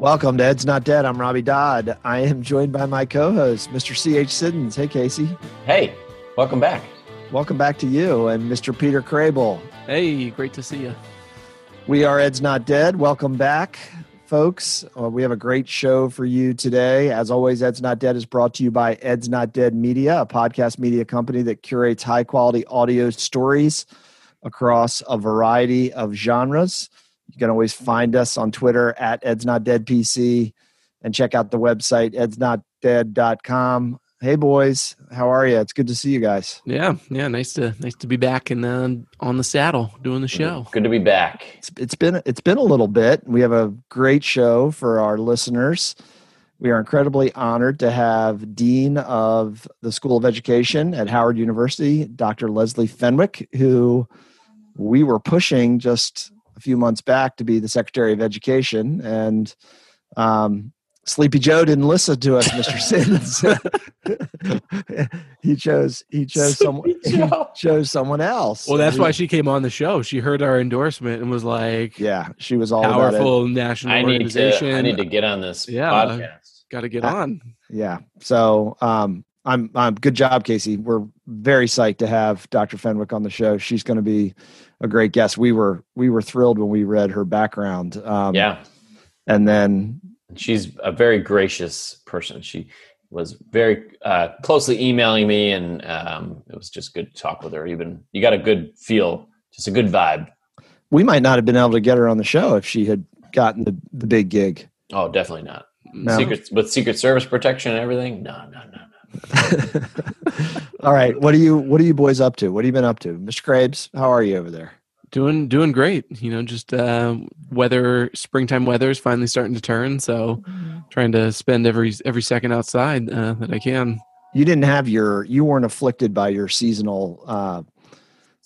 Welcome to Ed's Not Dead. I'm Robbie Dodd. I am joined by my co-host, Mr. C.H. Siddons. Hey, Casey. Hey, welcome back. Welcome back to you and Mr. Peter Crable. Hey, great to see you. We are Ed's Not Dead. Welcome back, folks. Uh, we have a great show for you today. As always, Ed's Not Dead is brought to you by Ed's Not Dead Media, a podcast media company that curates high quality audio stories across a variety of genres. You can always find us on Twitter at Ed's Not Dead PC and check out the website edsnotdead.com. Hey boys, how are you? It's good to see you guys. Yeah, yeah, nice to nice to be back and uh, on the saddle doing the show. Good to be back. It's, it's been it's been a little bit. We have a great show for our listeners. We are incredibly honored to have Dean of the School of Education at Howard University, Dr. Leslie Fenwick, who we were pushing just a few months back to be the Secretary of Education, and um, Sleepy Joe didn't listen to us, Mr. Siddons. he chose he chose someone he chose someone else. Well, that's why she came on the show. She heard our endorsement and was like, yeah, she was all powerful national I need organization. to I need to get on this Yeah. podcast. Got to get Uh, on. Yeah. So um I'm I'm good job, Casey. We're very psyched to have Dr. Fenwick on the show. She's going to be a great guest. We were we were thrilled when we read her background. Um, Yeah. and then She's a very gracious person. She was very uh, closely emailing me, and um, it was just good to talk with her. Even you got a good feel, just a good vibe. we might not have been able to get her on the show if she had gotten the the big gig. Oh, definitely not. No. Secret with Secret Service protection and everything. No, no, no, no. All right, what are you what are you boys up to? What have you been up to, Mr. Krabs? How are you over there? Doing doing great. You know, just uh, weather, springtime weather is finally starting to turn. So, trying to spend every every second outside uh, that I can. You didn't have your you weren't afflicted by your seasonal uh,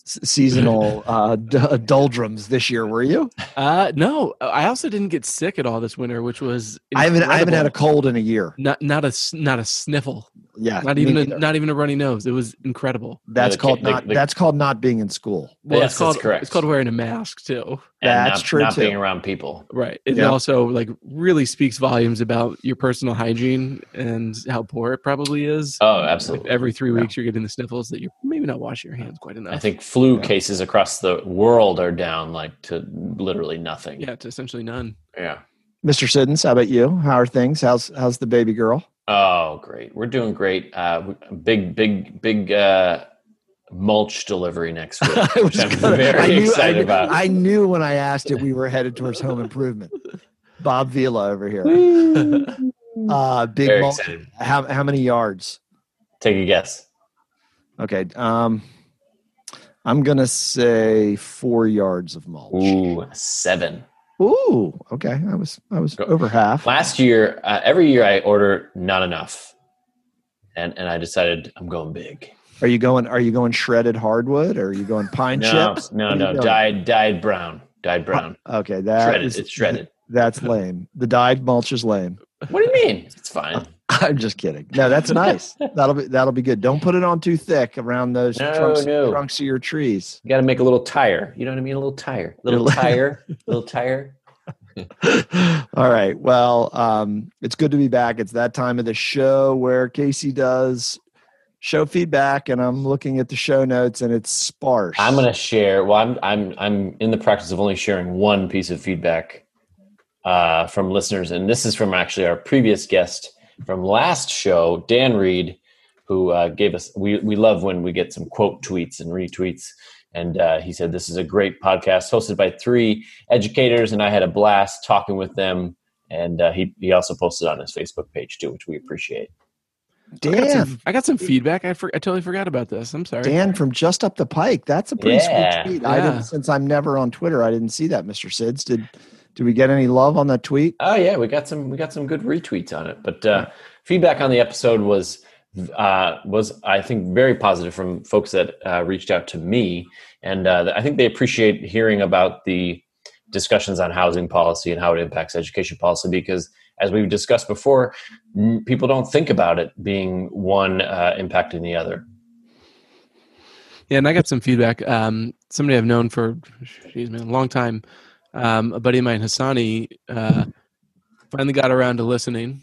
seasonal uh, d- doldrums this year, were you? Uh, no, I also didn't get sick at all this winter, which was I haven't I haven't had a cold in a year. not not a s- not a sniffle, Yeah, not even a, uh, not even a runny nose. It was incredible. that's the- called the- not the- that's called not being in school. Well, Yes, it's called that's correct. it's called wearing a mask too. And That's not, true, Not too. being around people. Right. It Yeah. also like really speaks volumes about your personal hygiene and how poor it probably is. Oh, If absolutely. every three Yeah. weeks you're getting the sniffles that you're maybe not washing your hands quite enough. I think flu Yeah. cases across the world are down like to literally nothing. yeah, to essentially none. Yeah. Mr. Siddons, how about you? How are things? How's how's the baby girl? Oh, great. We're doing great. Uh, big, big, big uh, mulch delivery next week. I was which I'm gonna- very I knew, I excited knew- about. I knew when I asked it we were headed towards home improvement. Bob Vila over here. Uh, big very mulch. excited. How how many yards? Take a guess. Okay. Um, I'm gonna say four yards of mulch. Ooh, seven. Ooh, okay. I was I was over half. Last year, uh, every year I order not enough, and and I decided I'm going big. Are you going? Are you going shredded hardwood? Or are you going pine No, chips? no, no. Dyed, dyed brown, dyed brown. Okay, that shredded. is- it's shredded. That's lame. The dyed mulch is lame. What do you mean? It's fine. I'm just kidding. No, that's nice. that'll be that'll be good. Don't put it on too thick around those No, trunks, no. trunks of your trees. You got to make a little tire. You know what I mean? A little tire. Little Little- tire. Little tire. All right. Well, um, it's good to be back. It's that time of the show where Casey does show feedback, and I'm looking at the show notes, and it's sparse. I'm gonna share. Well, I'm I'm I'm in the practice of only sharing one piece of feedback uh, from listeners, and this is from actually our previous guest from last show, Dan Reed, who uh, gave us. We we love when we get some quote tweets and retweets, and uh, he said this is a great podcast hosted by three educators, and I had a blast talking with them. And uh, he he also posted on his Facebook page too, which we appreciate. I got, Dan. some, I got some feedback. I, for, I totally forgot about this. I'm sorry. Dan from just up the pike. That's a pretty Yeah. sweet tweet. I Yeah. didn't since I'm never on Twitter. I didn't see that, Mr. Sids. Did did we get any love on that tweet? Oh yeah, we got some we got some good retweets on it. But uh, feedback on the episode was uh, was I think very positive from folks that uh, reached out to me, and uh, I think they appreciate hearing about the discussions on housing policy and how it impacts education policy because as we've discussed before n- people don't think about it being one uh, impacting the other Yeah, and I got some feedback. Um, somebody I've known for, geez, man, a long time. Um, a buddy of mine, Hassani, uh, finally got around to listening.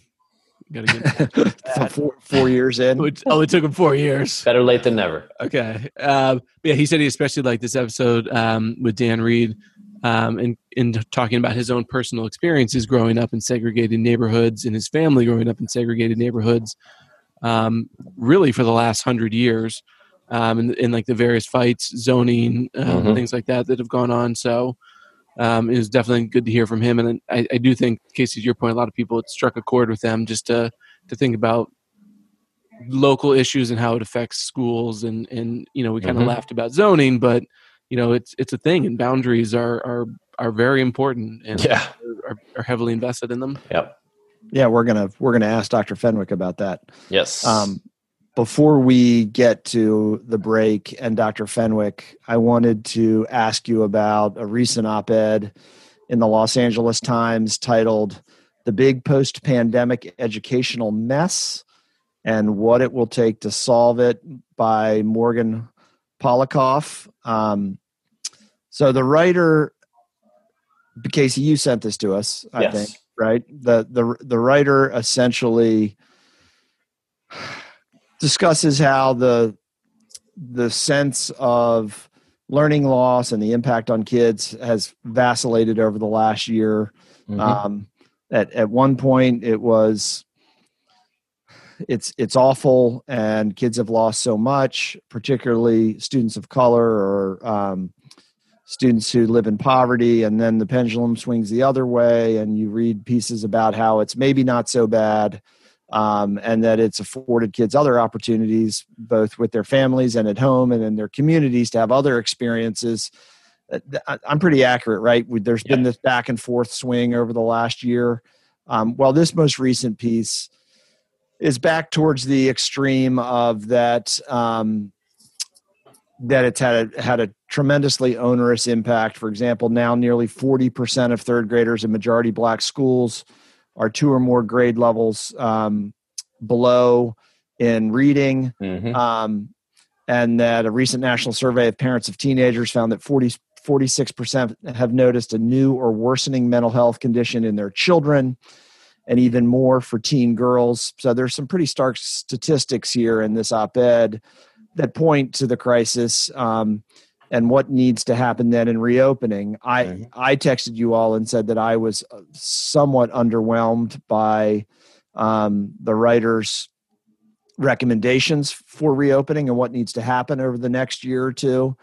Got to get four, four years in. Which only took him four years. Better late than never. Okay. Um, yeah, he said he especially liked this episode um, with Dan Reed um, and in talking about his own personal experiences growing up in segregated neighborhoods and his family growing up in segregated neighborhoods, um, really for the last hundred years, um, and, in like the various fights, zoning, uh, mm-hmm. things like that that have gone on. So um, it was definitely good to hear from him. And I, I do think, Casey, to your point, a lot of people it struck a chord with them just to to think about local issues and how it affects schools and and you know we kind of mm-hmm. laughed about zoning but you know it's it's a thing and boundaries are are are very important and yeah. are, are heavily invested in them yep yeah we're gonna we're gonna ask dr fenwick about that yes um before we get to the break and dr fenwick i wanted to ask you about a recent op-ed in the los angeles times titled the big post-pandemic educational mess and what it will take to solve it by morgan Polikoff. Um, so the writer, Casey, you sent this to us, I yes. think, right? The the the writer essentially discusses how the the sense of learning loss and the impact on kids has vacillated over the last year. Mm-hmm. Um, at at one point, it was it's it's awful, and kids have lost so much, particularly students of color or um, students who live in poverty and then the pendulum swings the other way and you read pieces about how it's maybe not so bad um, and that it's afforded kids other opportunities both with their families and at home and in their communities to have other experiences uh, i'm pretty accurate right There's yeah. been this back and forth swing over the last year um, well this most recent piece is back towards the extreme of that um, that it's had a, had a tremendously onerous impact. For example, now nearly 40% of third graders in majority black schools are two or more grade levels um, below in reading. Mm-hmm. Um, and that a recent national survey of parents of teenagers found that 40, 46% have noticed a new or worsening mental health condition in their children and even more for teen girls. So there's some pretty stark statistics here in this op ed that point to the crisis um, and what needs to happen then in reopening. I mm-hmm. I texted you all and said that I was uh, somewhat underwhelmed by um, the writers' recommendations for reopening and what needs to happen over the next year or two.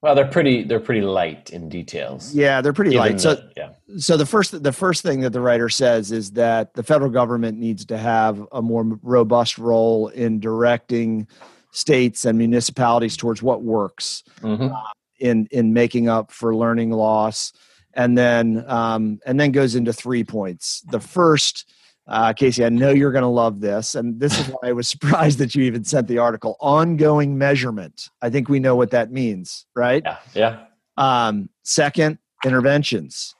Well, they're pretty they're pretty light in details. Yeah, they're pretty light. so yeah. So the first the first thing that the writer says is that the federal government needs to have a more robust role in directing states and municipalities towards what works mm-hmm. uh, in in making up for learning loss, and then um, and then goes into three points. The first, uh, Casey, I know you're going to love this, and this is why I was surprised that you even sent the article. Ongoing measurement. I think we know what that means, right? Yeah. Yeah. Um, second, interventions.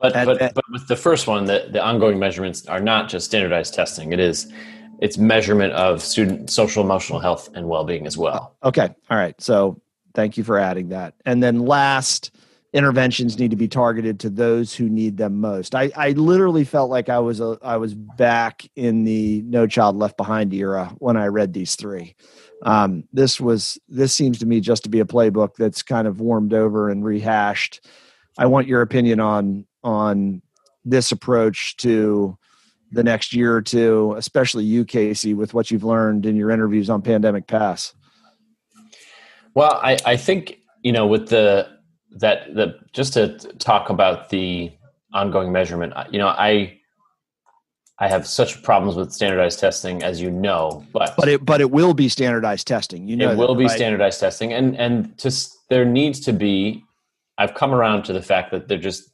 But, but, but with the first one, the, the ongoing measurements are not just standardized testing. It is it's measurement of student social emotional health and well-being as well. Okay. All right. So thank you for adding that. And then last interventions need to be targeted to those who need them most. I, I literally felt like i was a, i was back in the no child left behind era when i read these three. Um, this was this seems to me just to be a playbook that's kind of warmed over and rehashed. I want your opinion on on this approach to the next year or two, especially you, Casey, with what you've learned in your interviews on Pandemic Pass? Well, I, I think you know with the that the just to talk about the ongoing measurement. You know, I I have such problems with standardized testing, as you know, but but it but it will be standardized testing. You know, it will that, be right? standardized testing, and and just there needs to be. I've come around to the fact that there just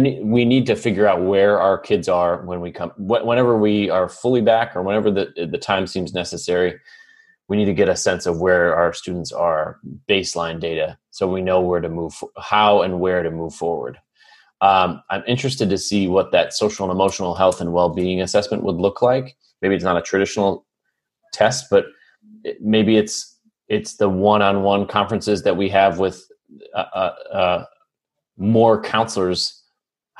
there we need to figure out where our kids are when we come whenever we are fully back or whenever the the time seems necessary we need to get a sense of where our students are baseline data so we know where to move how and where to move forward. Um, i'm interested to see what that social and emotional health and well-being assessment would look like. Maybe it's not a traditional test but it, maybe it's it's the one-on-one conferences that we have with uh, uh, uh, more counselors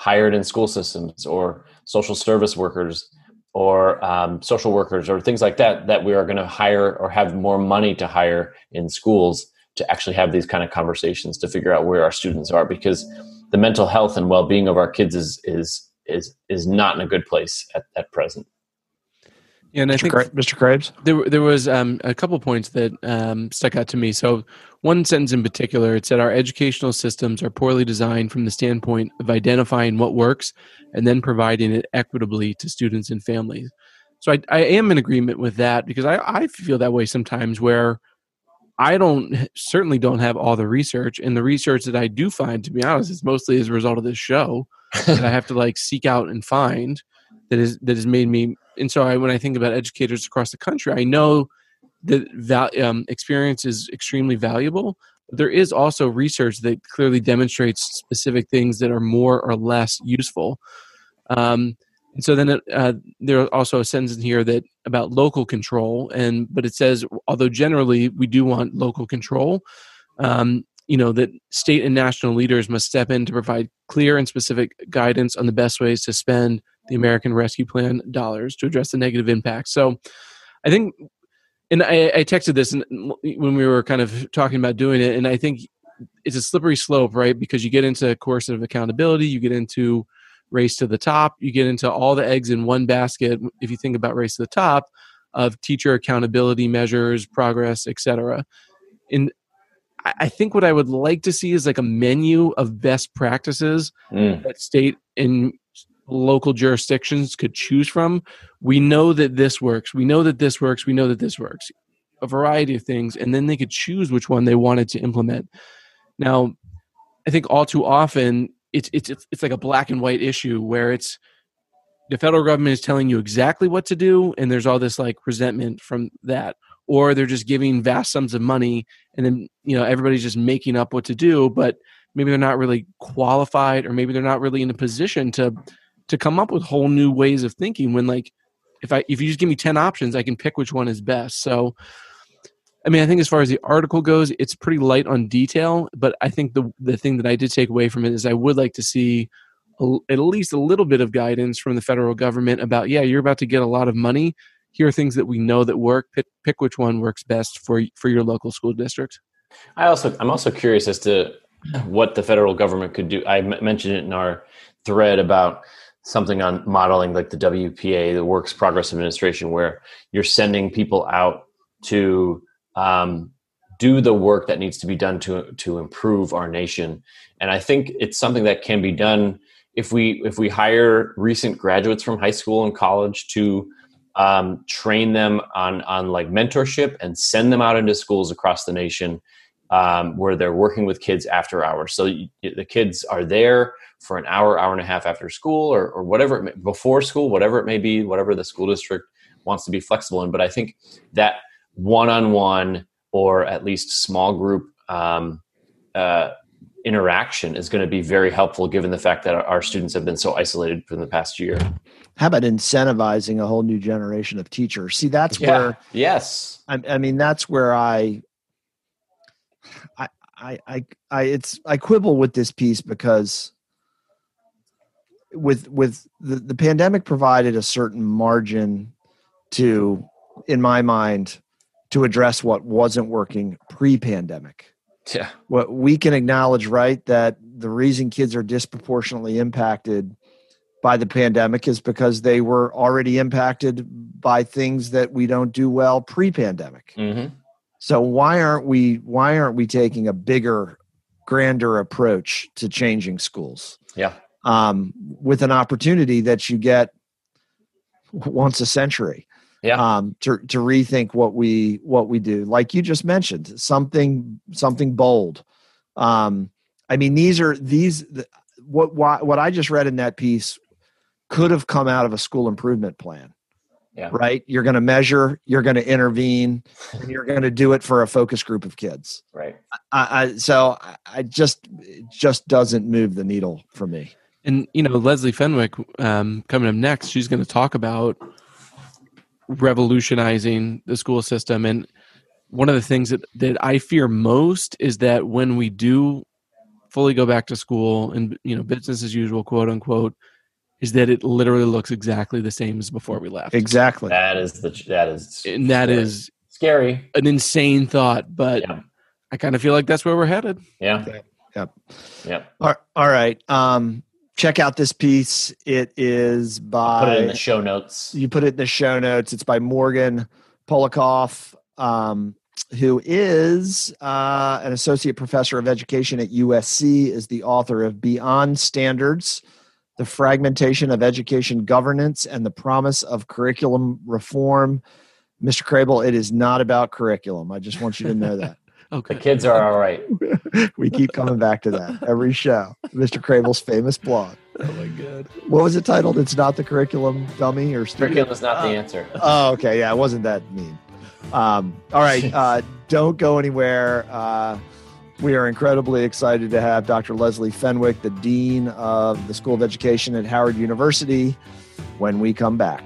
hired in school systems or social service workers or um, social workers or things like that that we are going to hire or have more money to hire in schools to actually have these kind of conversations to figure out where our students are because the mental health and well-being of our kids is is is is not in a good place at, at present yeah, and Mr. I think Cra- Mr. Krabs? There, there was um, a couple points that um, stuck out to me. So, one sentence in particular, it said our educational systems are poorly designed from the standpoint of identifying what works and then providing it equitably to students and families. So, I, I am in agreement with that because I, I feel that way sometimes where I don't certainly don't have all the research, and the research that I do find, to be honest, is mostly as a result of this show that I have to like seek out and find that is that has made me and so I, when I think about educators across the country, I know that val, um, experience is extremely valuable. There is also research that clearly demonstrates specific things that are more or less useful. Um, and so then it, uh, there are also a sentence in here that about local control, and but it says although generally we do want local control, um, you know that state and national leaders must step in to provide clear and specific guidance on the best ways to spend the American Rescue Plan dollars to address the negative impact. So I think, and I, I texted this when we were kind of talking about doing it, and I think it's a slippery slope, right? Because you get into a course of accountability, you get into race to the top, you get into all the eggs in one basket. If you think about race to the top, of teacher accountability measures, progress, etc. And I think what I would like to see is like a menu of best practices mm. that state and local jurisdictions could choose from. We know that this works. We know that this works. We know that this works. A variety of things, and then they could choose which one they wanted to implement. Now, I think all too often it's it's it's like a black and white issue where it's the federal government is telling you exactly what to do, and there's all this like resentment from that, or they're just giving vast sums of money, and then you know everybody's just making up what to do, but maybe they're not really qualified, or maybe they're not really in a position to to come up with whole new ways of thinking when like if i if you just give me 10 options i can pick which one is best. So i mean i think as far as the article goes it's pretty light on detail but i think the the thing that i did take away from it is i would like to see a, at least a little bit of guidance from the federal government about yeah you're about to get a lot of money. Here are things that we know that work. Pick, pick which one works best for for your local school district. I also i'm also curious as to what the federal government could do. I m- mentioned it in our thread about something on modeling like the WPA, the Works Progress Administration, where you're sending people out to um, do the work that needs to be done to to improve our nation. And I think it's something that can be done if we if we hire recent graduates from high school and college to um, train them on on like mentorship and send them out into schools across the nation um, where they're working with kids after hours. So you, the kids are there for an hour, hour and a half after school or, or whatever, may, before school, whatever it may be, whatever the school district wants to be flexible in. But I think that one on one or at least small group um, uh, interaction is going to be very helpful given the fact that our students have been so isolated for the past year. How about incentivizing a whole new generation of teachers? See, that's yeah. where, yes, I, I mean, that's where I, I, I, I, I, it's, I quibble with this piece because with with the, the pandemic provided a certain margin to in my mind to address what wasn't working pre-pandemic. Yeah. What we can acknowledge right that the reason kids are disproportionately impacted by the pandemic is because they were already impacted by things that we don't do well pre-pandemic. Mm-hmm. So why aren't we why aren't we taking a bigger grander approach to changing schools yeah um, with an opportunity that you get once a century. Yeah. Um, to to rethink what we what we do, like you just mentioned, something something bold. Um, I mean, these are these what what what I just read in that piece could have come out of a school improvement plan. Yeah. Right. You're going to measure. You're going to intervene. and you're going to do it for a focus group of kids. Right. I, I so I just it just doesn't move the needle for me. And you know, Leslie Fenwick um, coming up next, she's going to talk about revolutionizing the school system. And one of the things that that I fear most is that when we do fully go back to school and you know business as usual, quote unquote, is that it literally looks exactly the same as before we left. Exactly. That is the that is And that scary. is scary. an insane thought, but Yeah. I kind of feel like that's where we're headed. Yeah. Yep. Yep. All all right. Um, check out this piece. It is by Put it in the show notes. you put it in the show notes. It's by Morgan Polikoff, um, who is uh, an associate professor of education at USC, is the author of Beyond Standards, the fragmentation of education governance and the promise of curriculum reform. Mr. Crable, it is not about curriculum. I just want you to know that. Okay. The kids are all right. we keep coming back to that every show. Mr. Crable's famous blog. Oh my god. What was it titled? It's not the curriculum dummy or student? Curriculum is not the answer. Oh, okay. Yeah, it wasn't that mean. Um, all right. Uh, don't go anywhere. Uh, we are incredibly excited to have Dr. Leslie Fenwick, the Dean of the School of Education at Howard University, when we come back.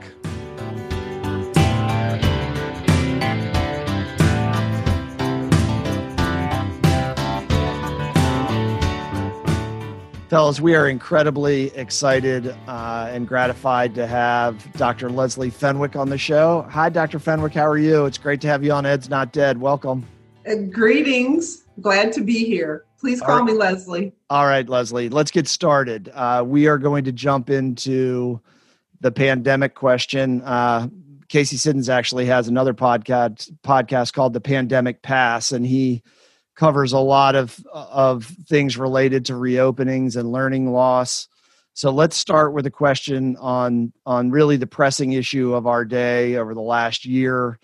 Fellas, we are incredibly excited uh, and gratified to have Dr. Leslie Fenwick on the show. Hi, Dr. Fenwick. How are you? It's great to have you on Ed's Not Dead. Welcome. Uh, greetings. Glad to be here. Please call right. me Leslie. All right, Leslie, let's get started. Uh, we are going to jump into the pandemic question. Uh, Casey Siddons actually has another podcast podcast called The Pandemic Pass, and he covers a lot of of things related to reopenings and learning loss. So let's start with a question on on really the pressing issue of our day over the last year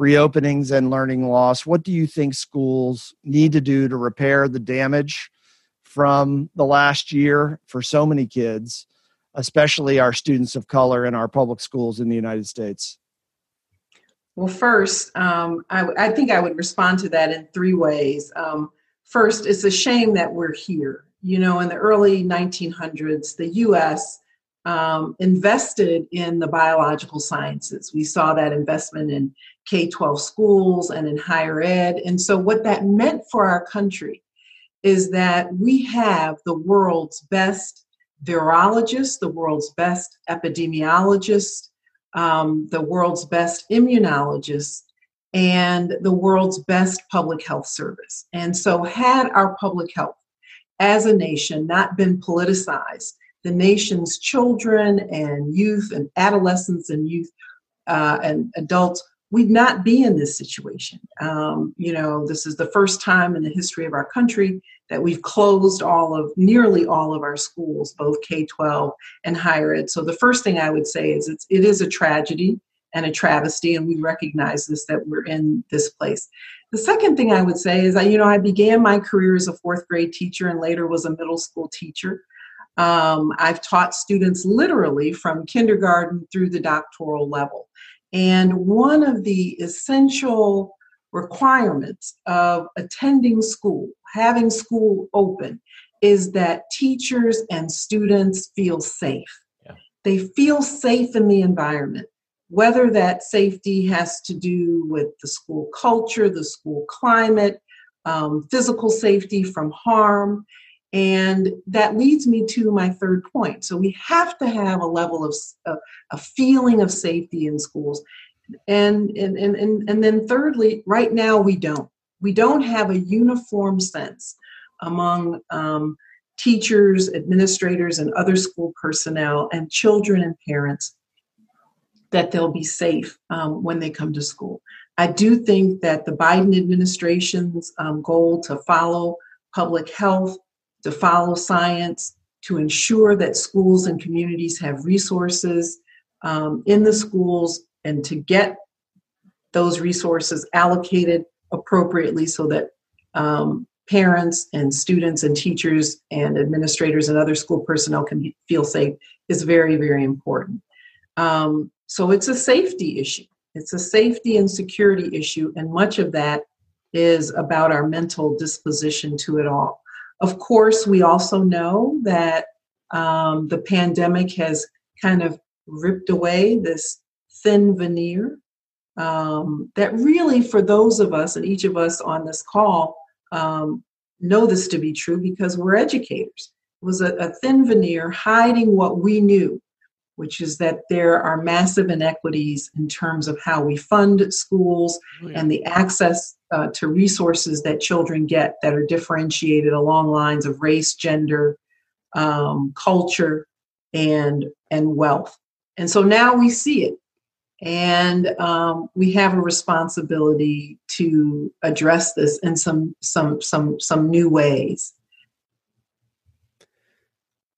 reopenings and learning loss. What do you think schools need to do to repair the damage from the last year for so many kids, especially our students of color in our public schools in the United States? Well, first, um, I, I think I would respond to that in three ways. Um, first, it's a shame that we're here. You know, in the early 1900s, the US um, invested in the biological sciences. We saw that investment in K 12 schools and in higher ed. And so, what that meant for our country is that we have the world's best virologists, the world's best epidemiologists, um, the world's best immunologists, and the world's best public health service. And so, had our public health as a nation not been politicized, the nation's children and youth and adolescents and youth uh, and adults, we'd not be in this situation. Um, you know, this is the first time in the history of our country that we've closed all of nearly all of our schools, both K 12 and higher ed. So the first thing I would say is it's, it is a tragedy and a travesty, and we recognize this that we're in this place. The second thing I would say is, that, you know, I began my career as a fourth grade teacher and later was a middle school teacher. Um, I've taught students literally from kindergarten through the doctoral level. And one of the essential requirements of attending school, having school open, is that teachers and students feel safe. Yeah. They feel safe in the environment, whether that safety has to do with the school culture, the school climate, um, physical safety from harm. And that leads me to my third point. So we have to have a level of a, feeling of safety in schools. And, and, and, and, and then thirdly, right now we don't. We don't have a uniform sense among um, teachers, administrators, and other school personnel, and children and parents that they'll be safe um, when they come to school. I do think that the Biden administration's um, goal to follow public health, to follow science, to ensure that schools and communities have resources um, in the schools and to get those resources allocated appropriately so that um, parents and students and teachers and administrators and other school personnel can feel safe is very, very important. Um, so it's a safety issue. It's a safety and security issue, and much of that is about our mental disposition to it all. Of course, we also know that um, the pandemic has kind of ripped away this thin veneer um, that really, for those of us and each of us on this call, um, know this to be true because we're educators. It was a, a thin veneer hiding what we knew, which is that there are massive inequities in terms of how we fund schools oh, yeah. and the access uh, to resources that children get that are differentiated along lines of race, gender, um, culture, and and wealth. And so now we see it, and um, we have a responsibility to address this in some some some some new ways.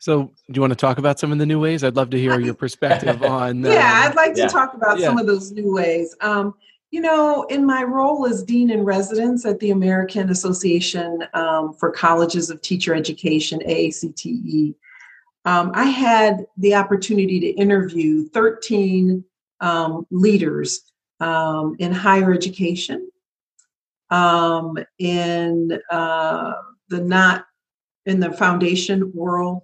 So, do you want to talk about some of the new ways? I'd love to hear your perspective on. yeah, um, I'd like to yeah. talk about yeah. some of those new ways. Um, you know, in my role as Dean in Residence at the American Association um, for Colleges of Teacher Education, AACTE, um, I had the opportunity to interview 13 um, leaders um, in higher education, um, in uh, the not in the foundation world,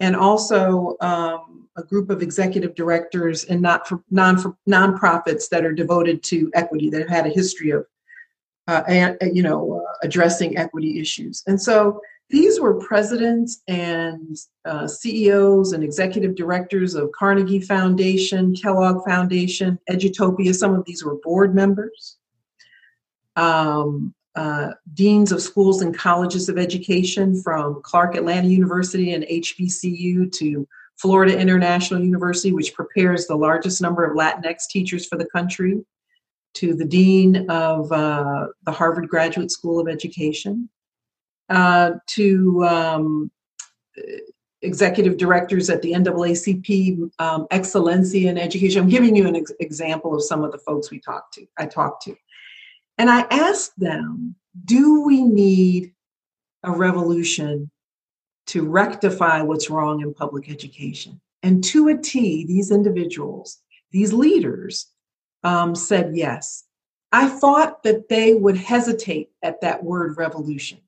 and also um, a group of executive directors and not for non for nonprofits that are devoted to equity that have had a history of uh, and, you know uh, addressing equity issues and so these were presidents and uh, CEOs and executive directors of Carnegie Foundation, Kellogg Foundation, Edutopia. Some of these were board members, um, uh, deans of schools and colleges of education from Clark Atlanta University and HBCU to Florida International University, which prepares the largest number of Latinx teachers for the country, to the Dean of uh, the Harvard Graduate School of Education, uh, to um, executive directors at the NAACP um, Excelencia in Education. I'm giving you an ex- example of some of the folks we talked to. I talked to, and I asked them, "Do we need a revolution to rectify what's wrong in public education. And to a T, these individuals, these leaders, um, said yes. I thought that they would hesitate at that word revolution.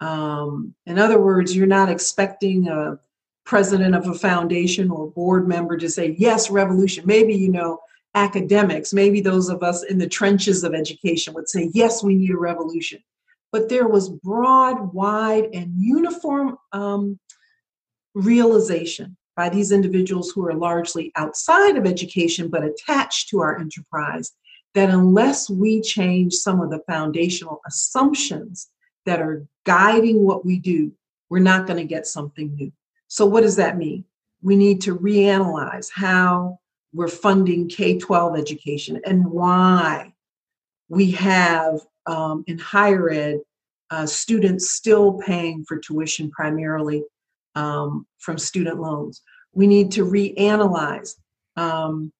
Um, in other words, you're not expecting a president of a foundation or board member to say, yes, revolution. Maybe, you know, academics, maybe those of us in the trenches of education would say, yes, we need a revolution but there was broad, wide, and uniform um, realization by these individuals who are largely outside of education but attached to our enterprise that unless we change some of the foundational assumptions that are guiding what we do, we're not going to get something new. So, what does that mean? We need to reanalyze how we're funding K 12 education and why we have um, in higher ed, uh, students still paying for tuition primarily um, from student loans. We need to reanalyze um,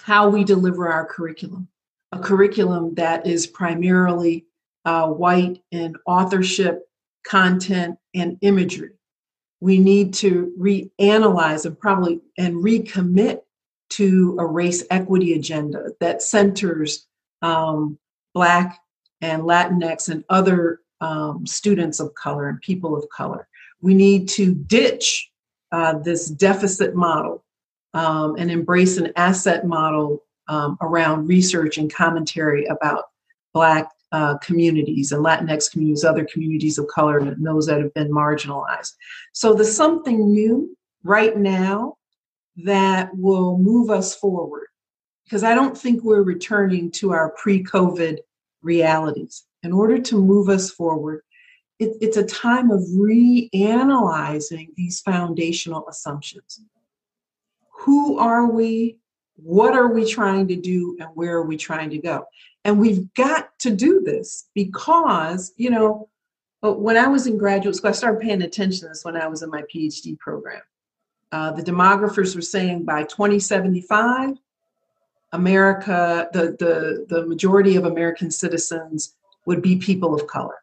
how we deliver our curriculum, a curriculum that is primarily uh, white in authorship, content, and imagery. We need to reanalyze and probably and recommit to a race equity agenda that centers um, Black and Latinx and other um, students of color and people of color. We need to ditch uh, this deficit model um, and embrace an asset model um, around research and commentary about Black uh, communities and Latinx communities, other communities of color, and those that have been marginalized. So there's something new right now that will move us forward because I don't think we're returning to our pre COVID realities. In order to move us forward, it, it's a time of reanalyzing these foundational assumptions. Who are we? What are we trying to do? And where are we trying to go? And we've got to do this because, you know, uh, when I was in graduate school, I started paying attention to this when I was in my PhD program. Uh, the demographers were saying by 2075, America, the, the, the majority of American citizens would be people of color.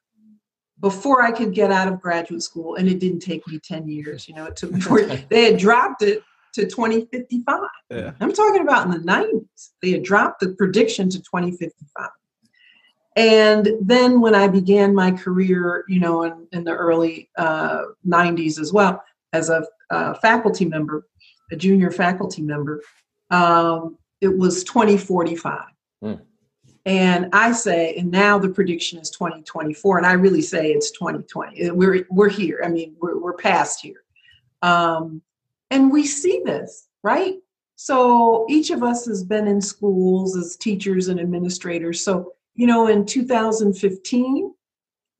Before I could get out of graduate school, and it didn't take me 10 years, you know, it took me, they had dropped it to 2055. Yeah. I'm talking about in the 90s. They had dropped the prediction to 2055. And then when I began my career, you know, in, in the early uh, 90s as well, as a uh, faculty member, a junior faculty member, um, it was 2045. Mm. And I say, and now the prediction is 2024, and I really say it's 2020. We're we're here. I mean, we're we're past here, um, and we see this right. So each of us has been in schools as teachers and administrators. So you know, in 2015,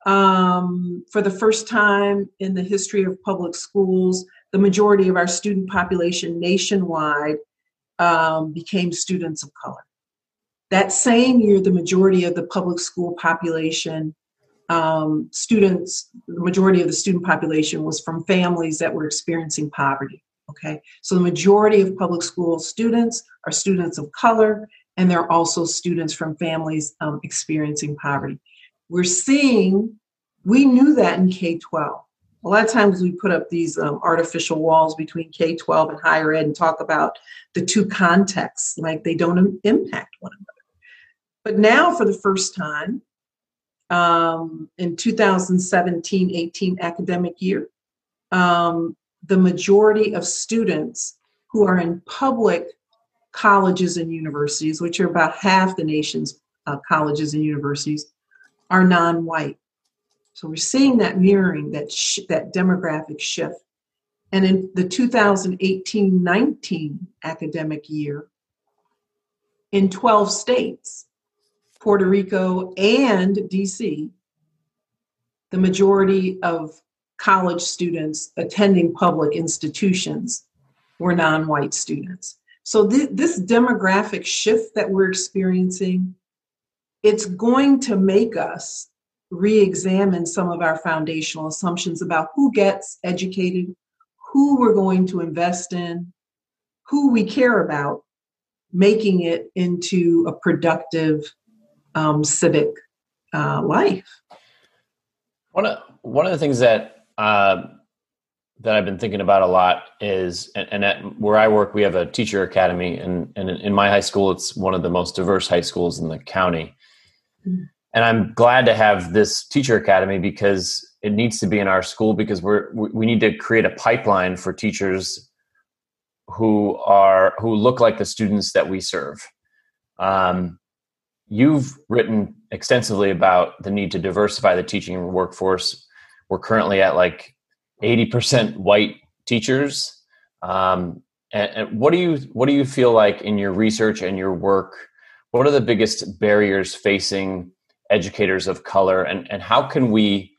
um, for the first time in the history of public schools, the majority of our student population nationwide um, became students of color. That same year, the majority of the public school population, um, students, the majority of the student population was from families that were experiencing poverty. Okay, so the majority of public school students are students of color, and they're also students from families um, experiencing poverty. We're seeing, we knew that in K 12 a lot of times we put up these um, artificial walls between K 12 and higher ed and talk about the two contexts, like they don't impact one another. But now, for the first time, um, in 2017 18 academic year, um, the majority of students who are in public colleges and universities, which are about half the nation's uh, colleges and universities, are non white. So we're seeing that mirroring, that, sh- that demographic shift. And in the 2018 19 academic year, in 12 states, Puerto Rico and DC, the majority of college students attending public institutions were non white students. So, th- this demographic shift that we're experiencing, it's going to make us re-examine some of our foundational assumptions about who gets educated, who we're going to invest in, who we care about, making it into a productive um, civic uh, life. One of one of the things that uh, that I've been thinking about a lot is, and, and, at where I work, we have a teacher academy, and, and in my high school, it's one of the most diverse high schools in the county. And I'm glad to have this teacher academy because it needs to be in our school because we're we need to create a pipeline for teachers who are who look like the students that we serve. Um, you've written extensively about the need to diversify the teaching workforce. We're currently at like 80% white teachers. Um, and, and what do you what do you feel like in your research and your work? What are the biggest barriers facing educators of color and, and how can we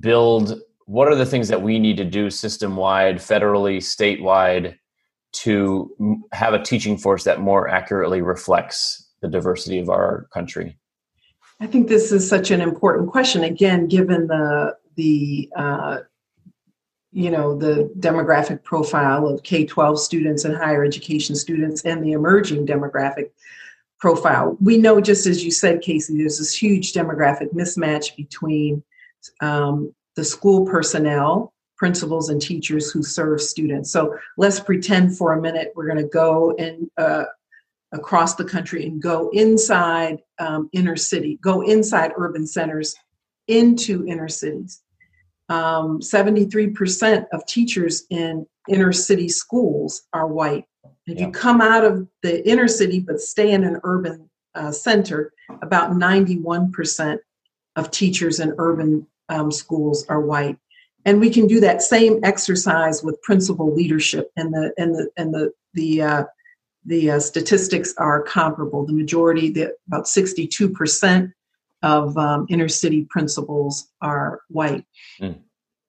build what are the things that we need to do system wide federally statewide to have a teaching force that more accurately reflects the diversity of our country? I think this is such an important question again given the the uh, you know the demographic profile of k-12 students and higher education students and the emerging demographic profile. We know, just as you said, Casey, there's this huge demographic mismatch between um, the school personnel, principals, and teachers who serve students. So let's pretend for a minute we're going to go and uh, across the country and go inside um, inner city, go inside urban centers into inner cities. Um, 73% of teachers in inner city schools are white. If yeah. you come out of the inner city but stay in an urban uh, center, about 91% of teachers in urban um, schools are white. And we can do that same exercise with principal leadership, and the and the and the the uh, the uh, statistics are comparable. The majority, the, about 62% of um, inner city principals are white. Mm.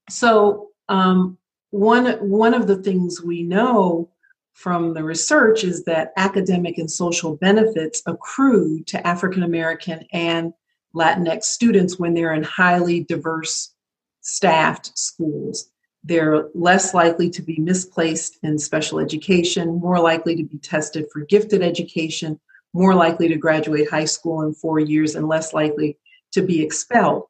So um, one one of the things we know from the research is that academic and social benefits accrue to African American and Latinx students when they're in highly diverse staffed schools. They're less likely to be misplaced in special education, more likely to be tested for gifted education, more likely to graduate high school in four years, and less likely to be expelled.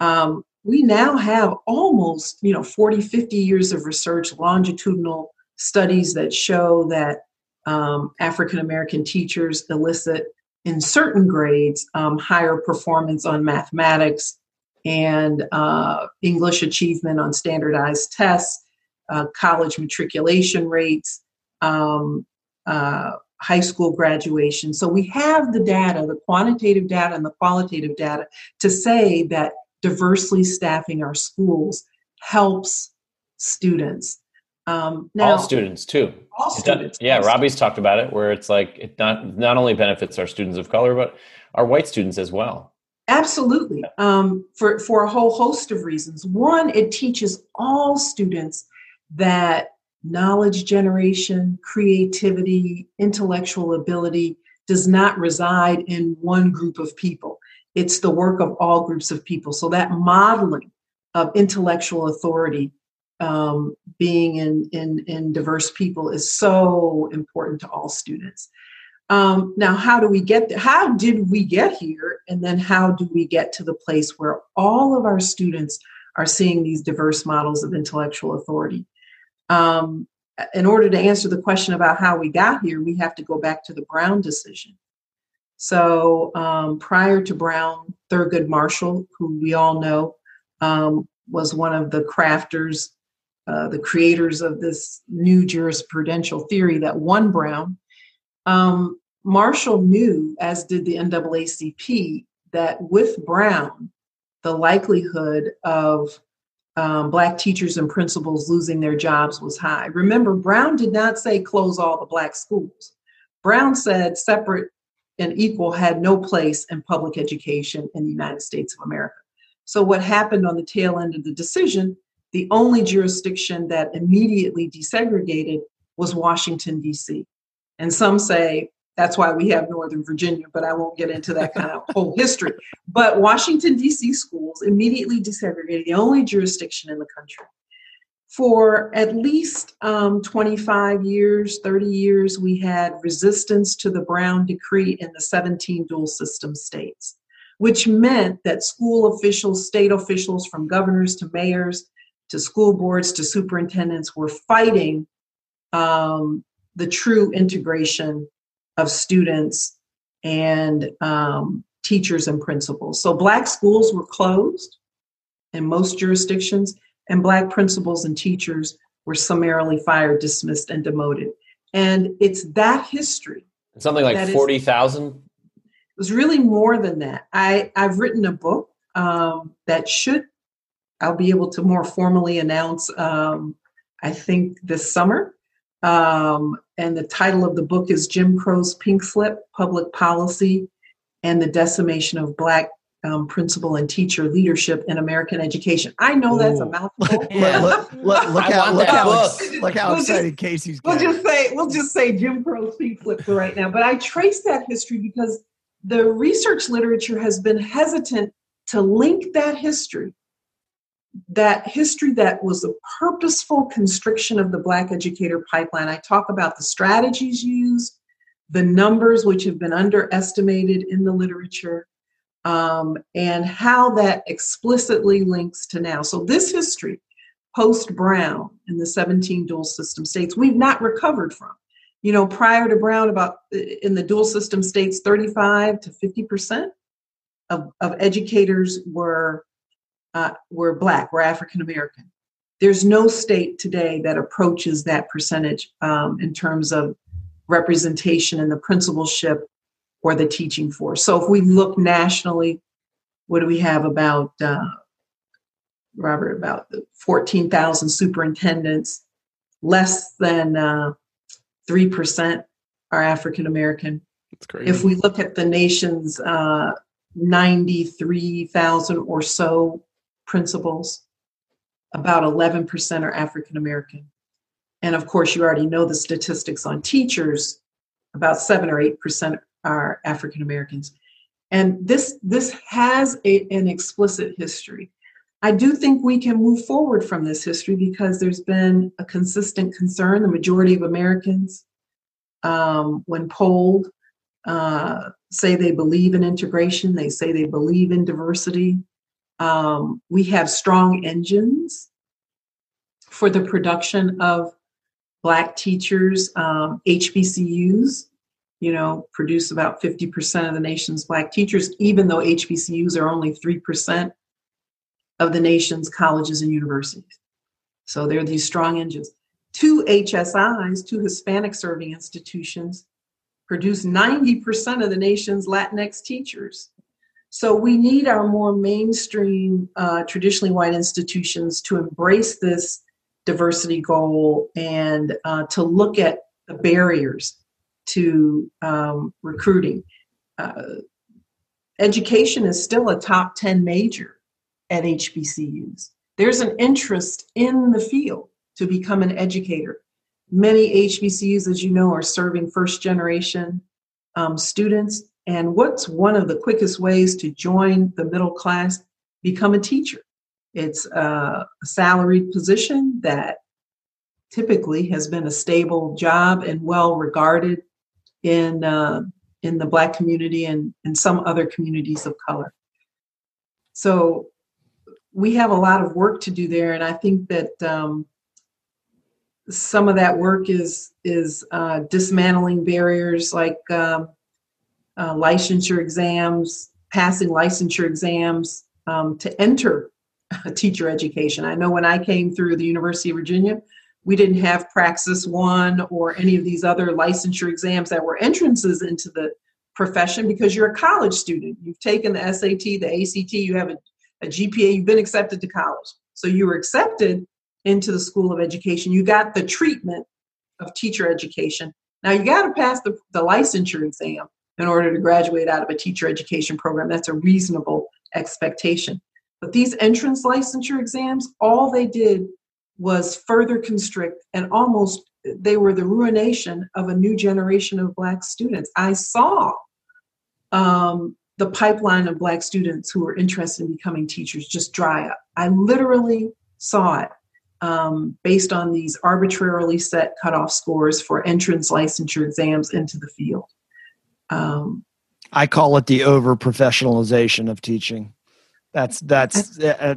Um, we now have almost you know 40 50 years of research longitudinal studies that show that um, African American teachers elicit in certain grades um, higher performance on mathematics and uh, English achievement on standardized tests, uh, college matriculation rates, um, uh, high school graduation. So we have the data, the quantitative data and the qualitative data to say that diversely staffing our schools helps students. Um, now, all students too. All students. Yeah, Robbie's talked about it, where it's like it not not only benefits our students of color, but our white students as well. Absolutely, um, for for a whole host of reasons. One, it teaches all students that knowledge generation, creativity, intellectual ability does not reside in one group of people. It's the work of all groups of people. So that modeling of intellectual authority um, being in, in, in diverse people is so important to all students. Um, now, how do we get there? How did we get here? And then how do we get to the place where all of our students are seeing these diverse models of intellectual authority? Um, in order to answer the question about how we got here, we have to go back to the Brown decision. So um, prior to Brown, Thurgood Marshall, who we all know um, was one of the crafters, uh, the creators of this new jurisprudential theory that won Brown, um, Marshall knew, as did the NAACP, that with Brown, the likelihood of um, black teachers and principals losing their jobs was high. Remember, Brown did not say close all the black schools. Brown said separate and equal had no place in public education in the United States of America. So, what happened on the tail end of the decision, the only jurisdiction that immediately desegregated was Washington, D.C. And some say that's why we have Northern Virginia, but I won't get into that kind of whole history. But Washington, D.C. schools immediately desegregated, the only jurisdiction in the country. For at least um, 25 years, 30 years, we had resistance to the Brown Decree in the 17 dual system states, which meant that school officials, state officials, from governors to mayors to school boards to superintendents, were fighting um, the true integration of students and um, teachers and principals. So black schools were closed in most jurisdictions, and black principals and teachers were summarily fired, dismissed, and demoted. And it's that history. Something like 40,000? It was really more than that. I, I've written a book um, that should, I'll be able to more formally announce, um, I think this summer. Um, and the title of the book is Jim Crow's Pink Slip Public Policy and the Decimation of Black um, Principal and Teacher Leadership in American Education. I know Ooh. that's a mouthful. yeah. look, look, look how, look how, look how we'll excited just, Casey's We'll just say we'll just say Jim Crow's Pink Slip for right now. But I trace that history because the research literature has been hesitant to link that history that history that was a purposeful constriction of the Black educator pipeline. I talk about the strategies used, the numbers which have been underestimated in the literature, um, and how that explicitly links to now. So, this history, post Brown in the 17 dual system states, we've not recovered from. You know, prior to Brown, about in the dual system states, 35 to 50% of, of educators were uh, were black, were African American. There's no state today that approaches that percentage um, in terms of representation in the principalship or the teaching force. So if we look nationally, what do we have about, uh, Robert, about 14,000 superintendents, less than uh, 3% are African American. That's great. If we look at the nation's uh, 93,000 or so principals. About 11% are African American. And of course, you already know the statistics on teachers. About 7 or 8% are African Americans. And this, this has a, an explicit history. I do think we can move forward from this history because there's been a consistent concern. The majority of Americans, um, when polled, uh, say they believe in integration, they say they believe in diversity, um, we have strong engines for the production of Black teachers. Um, HBCUs, you know, produce about 50% of the nation's Black teachers, even though HBCUs are only 3% of the nation's colleges and universities. So there are these strong engines. Two HSIs, two Hispanic serving institutions, produce 90% of the nation's Latinx teachers. So we need our more mainstream, uh, traditionally white institutions to embrace this diversity goal and uh, to look at the barriers to um, recruiting. Uh, education is still a top 10 major at HBCUs. There's an interest in the field to become an educator. Many HBCUs, as you know, are serving first generation um, students. And what's one of the quickest ways to join the middle class? Become a teacher. It's a salaried position that typically has been a stable job and well regarded in uh, in the Black community and in some other communities of color. So we have a lot of work to do there, and I think that um, some of that work is is uh, dismantling barriers like um, uh, licensure exams, passing licensure exams um, to enter teacher education. I know when I came through the University of Virginia, we didn't have Praxis One or any of these other licensure exams that were entrances into the profession because you're a college student. You've taken the SAT, the ACT, you have a, a GPA, you've been accepted to college. So you were accepted into the School of Education. You got the treatment of teacher education. Now you got to pass the, the licensure exam in order to graduate out of a teacher education program. That's a reasonable expectation. But these entrance licensure exams, all they did was further constrict and almost they were the ruination of a new generation of black students. I saw um, the pipeline of black students who were interested in becoming teachers just dry up. I literally saw it um, based on these arbitrarily set cutoff scores for entrance licensure exams into the field. Um, I call it the over professionalization of teaching. That's that's. Uh,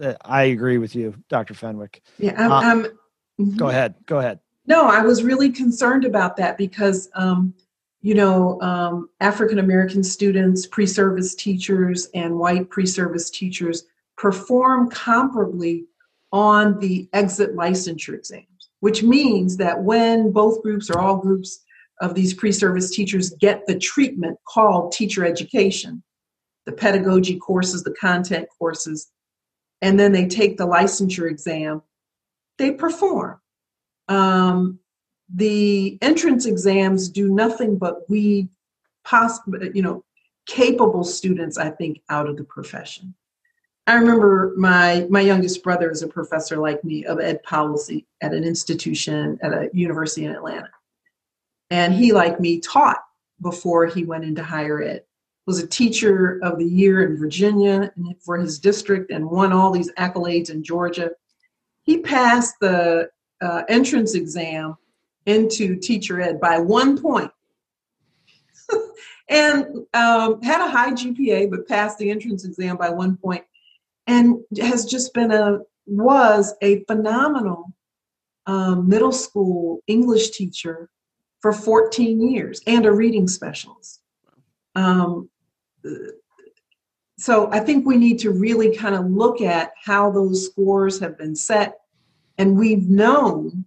uh, I agree with you, Dr. Fenwick. Yeah, I'm, uh, I'm, mm-hmm. Go ahead. Go ahead. No, I was really concerned about that because, um, you know, um, African American students, pre-service teachers, and white pre-service teachers perform comparably on the exit licensure exams, which means that when both groups or all groups of these pre-service teachers get the treatment called teacher education, the pedagogy courses, the content courses, and then they take the licensure exam, they perform. Um, the entrance exams do nothing but weed possible, you know, capable students, I think, out of the profession. I remember my my youngest brother is a professor like me of ed policy at an institution at a university in Atlanta. And he, like me, taught before he went into higher ed. Was a teacher of the year in Virginia for his district and won all these accolades in Georgia. He passed the uh, entrance exam into teacher ed by one and um, had a high GPA, but passed the entrance exam by one point, and has just been a was a phenomenal um, middle school English teacher for 14 years and a reading specialist. Um, so I think we need to really kind of look at how those scores have been set. And we've known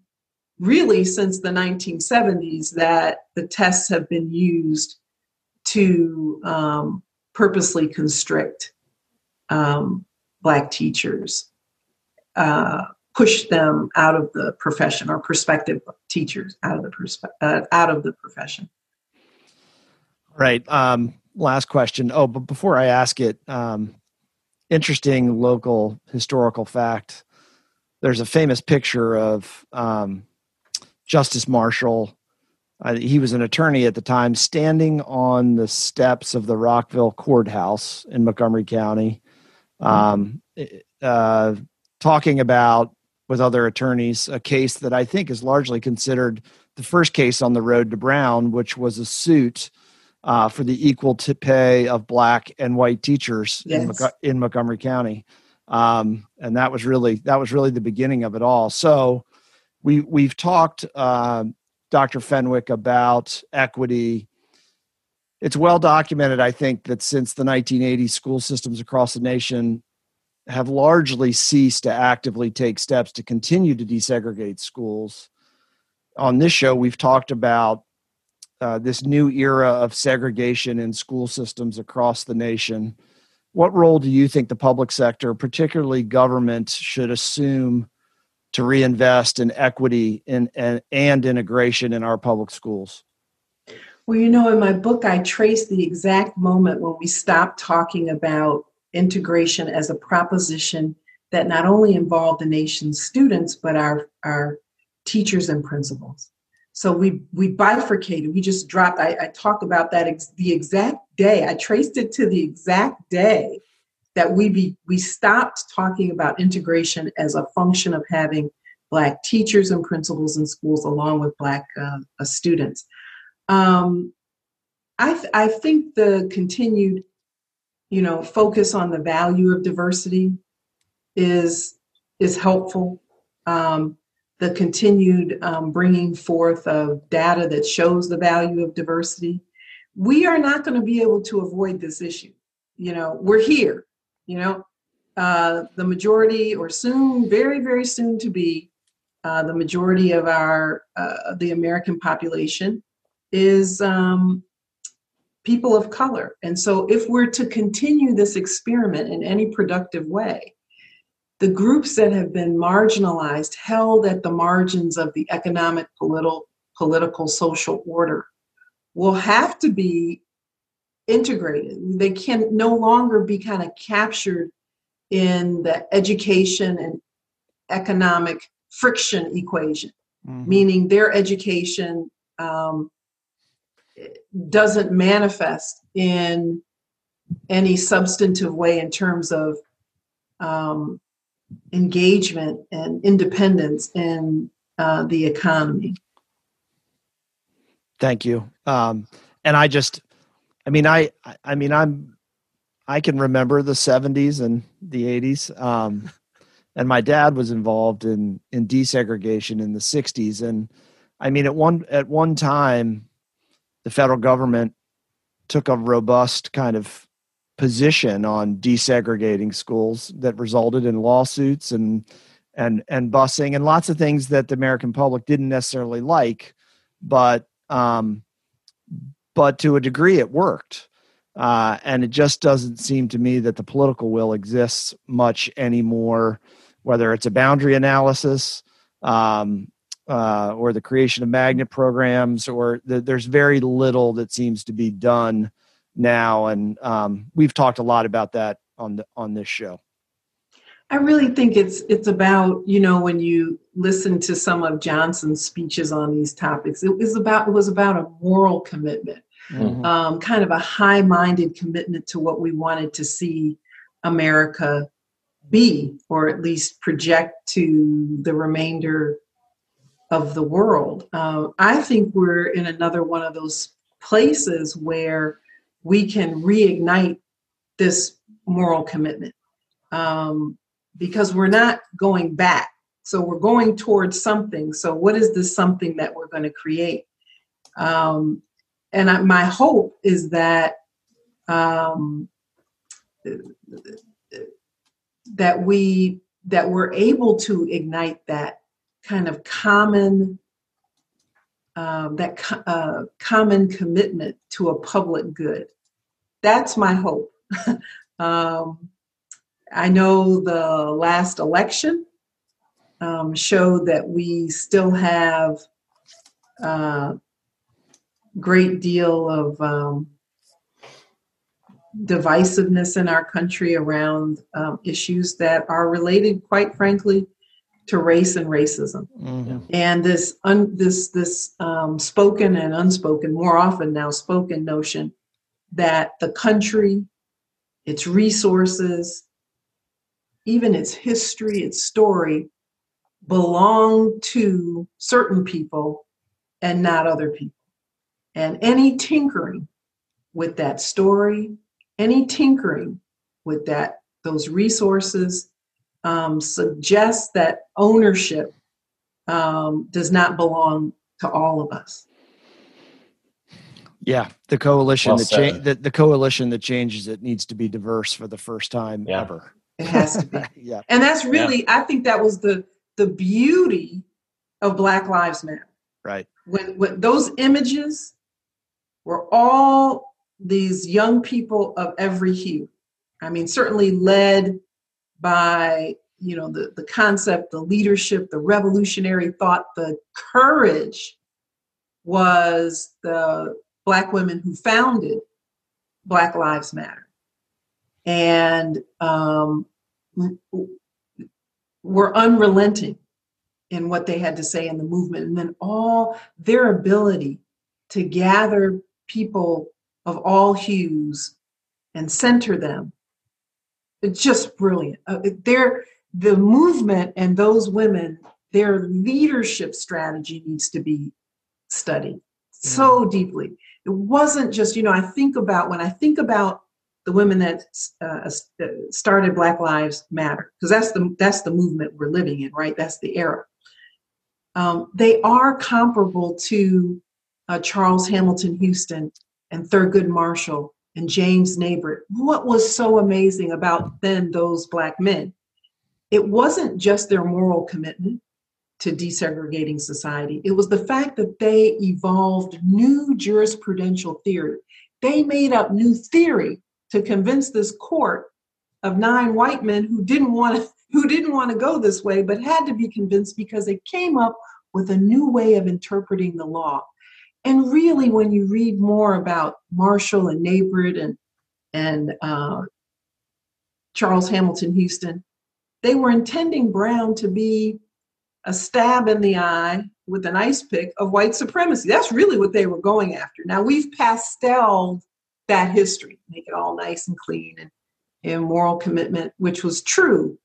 really since the 1970s that the tests have been used to um, purposely constrict um, Black teachers. Uh, push them out of the profession or prospective teachers out of the perspe- uh, out of the profession. Right. Um, last question. Oh, but before I ask it, um, interesting local historical fact. There's a famous picture of um, Justice Marshall. Uh, he was an attorney at the time, standing on the steps of the Rockville Courthouse in Montgomery County, um, uh, talking about with other attorneys a case that I think is largely considered the first case on the road to Brown, which was a suit uh, for the equal to pay of black and white teachers yes. in, Mo- in, Montgomery County, um, and that was really that was really the beginning of it all. So we we've talked, uh, Dr. Fenwick, about equity. It's well documented, I think, that since the 1980s, school systems across the nation have largely ceased to actively take steps to continue to desegregate schools. On this show, we've talked about uh, this new era of segregation in school systems across the nation. What role do you think the public sector, particularly government, should assume to reinvest in equity and, and integration in our public schools? Well, you know, in my book, I trace the exact moment when we stopped talking about integration as a proposition that not only involved the nation's students, but our, our teachers and principals. So we we bifurcated. We just dropped. I, I talk about that ex, the exact day. I traced it to the exact day that we be we stopped talking about integration as a function of having black teachers and principals in schools along with black uh, students. Um, I th- I think the continued, you know, focus on the value of diversity is is helpful. Um, the continued um, bringing forth of data that shows the value of diversity. We are not going to be able to avoid this issue. You know, we're here. You know, uh, the majority, or soon, very, very soon to be, uh, the majority of our uh, the American population is um, people of color. And so, if we're to continue this experiment in any productive way, the groups that have been marginalized, held at the margins of the economic, political, political, social order, will have to be integrated. They can no longer be kind of captured in the education and economic friction equation, mm-hmm. meaning their education um, doesn't manifest in any substantive way in terms of um, engagement and independence in uh, the economy. Thank you. Um, and I just, I mean, I, I mean, I'm, I can remember the '70s and the '80s, um, and my dad was involved in in desegregation in the '60s. And I mean, at one at one time, the federal government took a robust kind of position on desegregating schools that resulted in lawsuits and and and busing and lots of things that the American public didn't necessarily like, but um, but to a degree it worked. Uh, and it just doesn't seem to me that the political will exists much anymore, whether it's a boundary analysis um, uh, or the creation of magnet programs, or the, there's very little that seems to be done now, and um, we've talked a lot about that on the on this show. I really think it's it's about you know when you listen to some of Johnson's speeches on these topics, it was about it was about a moral commitment, mm-hmm. um, kind of a high-minded commitment to what we wanted to see America be, or at least project to the remainder of the world. Uh, I think we're in another one of those places where we can reignite this moral commitment um, because we're not going back. So we're going towards something. So, what is this something that we're going to create? Um, and I, my hope is that um, that we that we're able to ignite that kind of common um, that co- uh, common commitment to a public good that's my hope. um, I know the last election um, showed that we still have a uh, great deal of um, divisiveness in our country around um, issues that are related, quite frankly, to race and racism. Mm-hmm. And this un, this this um, spoken and unspoken, more often now spoken notion that the country, its resources, even its history, its story belong to certain people and not other people. And any tinkering with that story, any tinkering with that those resources um, suggests that ownership um, does not belong to all of us. Yeah, the coalition well that cha- the, the coalition that changes it needs to be diverse for the first time yeah. ever. It has to be. yeah. And that's really yeah. I think that was the the beauty of Black Lives Matter. Right. When when those images were all these young people of every hue. I mean, certainly led by you know the, the concept, the leadership, the revolutionary thought, the courage was the black women who founded Black Lives Matter. And um, were unrelenting in what they had to say in the movement. And then all their ability to gather people of all hues and center them. It's just brilliant. Uh, their, the movement and those women, their leadership strategy needs to be studied so mm. deeply. It wasn't just, you know, I think about when I think about the women that uh, uh started Black Lives Matter, because that's the that's the movement we're living in, right? That's the era. Um, they are comparable to uh, Charles Hamilton Houston and Thurgood Marshall and James Nabrit. What was so amazing about then those black men? It wasn't just their moral commitment to desegregating society. It was the fact that they evolved new jurisprudential theory. They made up new theory to convince this court of nine white men who didn't want to who didn't want to go this way but had to be convinced because they came up with a new way of interpreting the law and really when you read more about marshall and nabrit and and uh, charles hamilton houston they were intending brown to be a stab in the eye with an ice pick of white supremacy that's really what they were going after now we've pasteled that history, make it all nice and clean and, and moral commitment, which was true.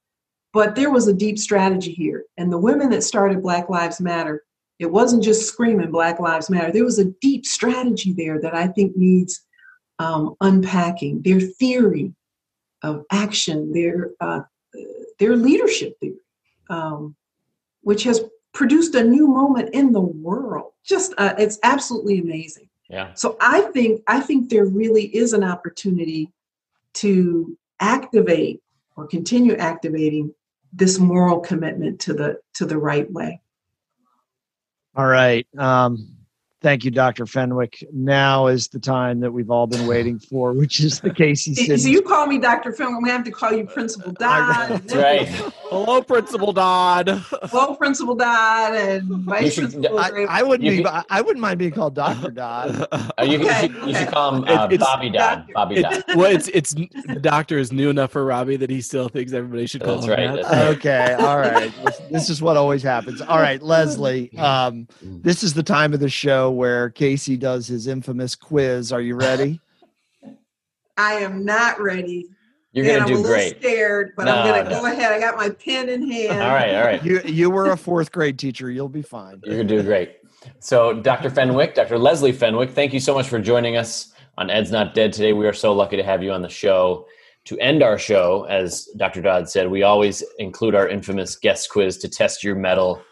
But there was a deep strategy here. And the women that started Black Lives Matter, it wasn't just screaming Black Lives Matter. There was a deep strategy there that I think needs um, unpacking. Their theory of action, their uh, their leadership theory, um, which has produced a new moment in the world. Just uh, it's absolutely amazing. Yeah. So I think I think there really is an opportunity to activate or continue activating this moral commitment to the to the right way. All right. Um, Thank you, Dr. Fenwick. Now is the time that we've all been waiting for, which is the Casey So you call me Dr. Fenwick, we have to call you Principal Dodd. That's right. Hello, Principal Dodd. Hello, Principal Dodd, and Vice should, Principal. I, I wouldn't be. I wouldn't mind being called Dr. Dodd. Uh, you, okay, you, should, you, should, call him uh, Bobby Dodd. Bobby Dodd. well, it's it's the doctor is new enough for Robbie that he still thinks everybody should call that's him right, that. That's right. Okay. All right. This, this is what always happens. All right, Leslie. Um, this is the time of the show where Casey does his infamous quiz. Are you ready? I am not ready. You're going to do I'm a great. Scared, but no, I'm going to no. go ahead. I got my pen in hand. All right, all right. You you were a fourth grade teacher. You'll be fine. You're going to do great. So, Dr. Fenwick, Dr. Leslie Fenwick, thank you so much for joining us on Ed's Not Dead today. We are so lucky to have you on the show. To end our show, as Dr. Dodd said, we always include our infamous guest quiz to test your mettle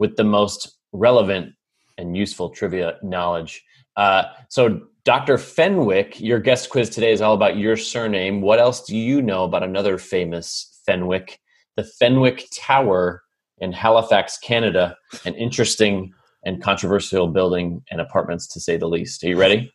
with the most relevant and useful trivia knowledge. Uh, so, Dr. Fenwick, your guest quiz today is all about your surname. What else do you know about another famous Fenwick? The Fenwick Tower in Halifax, Canada, an interesting and controversial building and apartments to say the least. Are you ready?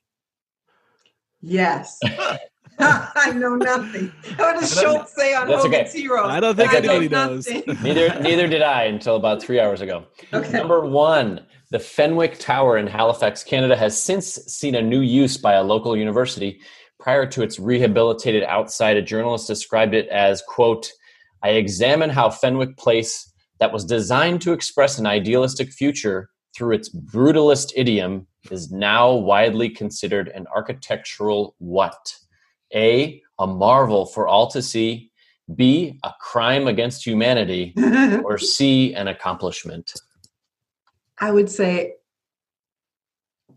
Yes. I know nothing. What does Schultz say on That's okay. Hero? I don't think I anybody knows. neither neither did I until about three hours ago. Okay. Number one, the Fenwick Tower in Halifax, Canada, has since seen a new use by a local university. Prior to its rehabilitated outside, a journalist described it as, quote, I examine how Fenwick Place, that was designed to express an idealistic future through its brutalist idiom, is now widely considered an architectural what? A, a marvel for all to see, B, a crime against humanity, or C, an accomplishment? I would say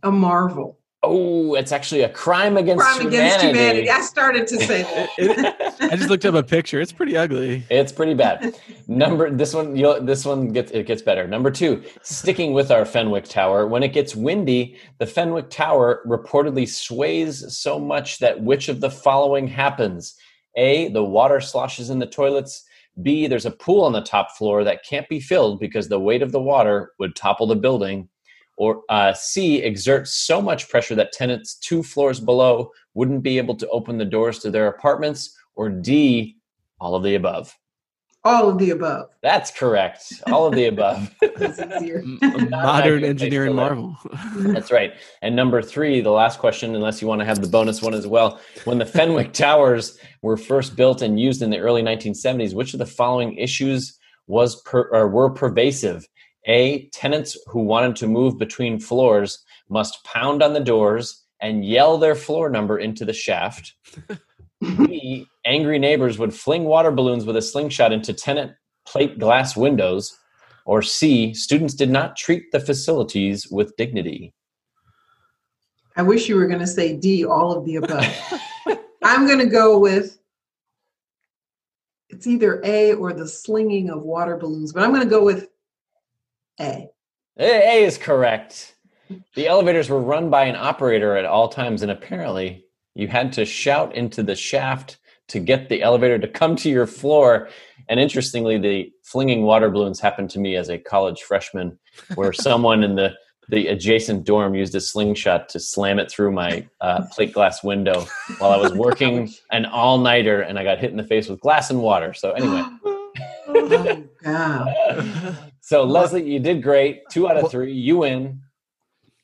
a marvel. Oh, it's actually a crime against crime humanity. against humanity. I started to say that. I just looked up a picture. It's pretty ugly. It's pretty bad. Number this one. You'll, this one gets it gets better. Number two, sticking with our Fenwick Tower. When it gets windy, the Fenwick Tower reportedly sways so much that which of the following happens? A. The water sloshes in the toilets. B. There's a pool on the top floor that can't be filled because the weight of the water would topple the building Or uh, C, exert so much pressure that tenants two floors below wouldn't be able to open the doors to their apartments? Or D, all of the above? All of the above. That's correct. All of the above. That's easier. M- a Not modern engineering marvel. That's right. And number three, the last question, unless you want to have the bonus one as well. When the Fenwick Towers were first built and used in the early 1970s, which of the following issues was per, or were pervasive? A. Tenants who wanted to move between floors must pound on the doors and yell their floor number into the shaft. B. Angry neighbors would fling water balloons with a slingshot into tenant plate glass windows. Or C. Students did not treat the facilities with dignity. I wish you were going to say D, all of the above. I'm going to go with it's either A or the slinging of water balloons, but I'm going to go with A. A is correct. The elevators were run by an operator at all times, and apparently, you had to shout into the shaft to get the elevator to come to your floor. And interestingly, the flinging water balloons happened to me as a college freshman, where someone in the the adjacent dorm used a slingshot to slam it through my uh, plate glass window while I was working an all nighter, and I got hit in the face with glass and water. So anyway, Oh, God. so Leslie, you did great. Two out of three, you win.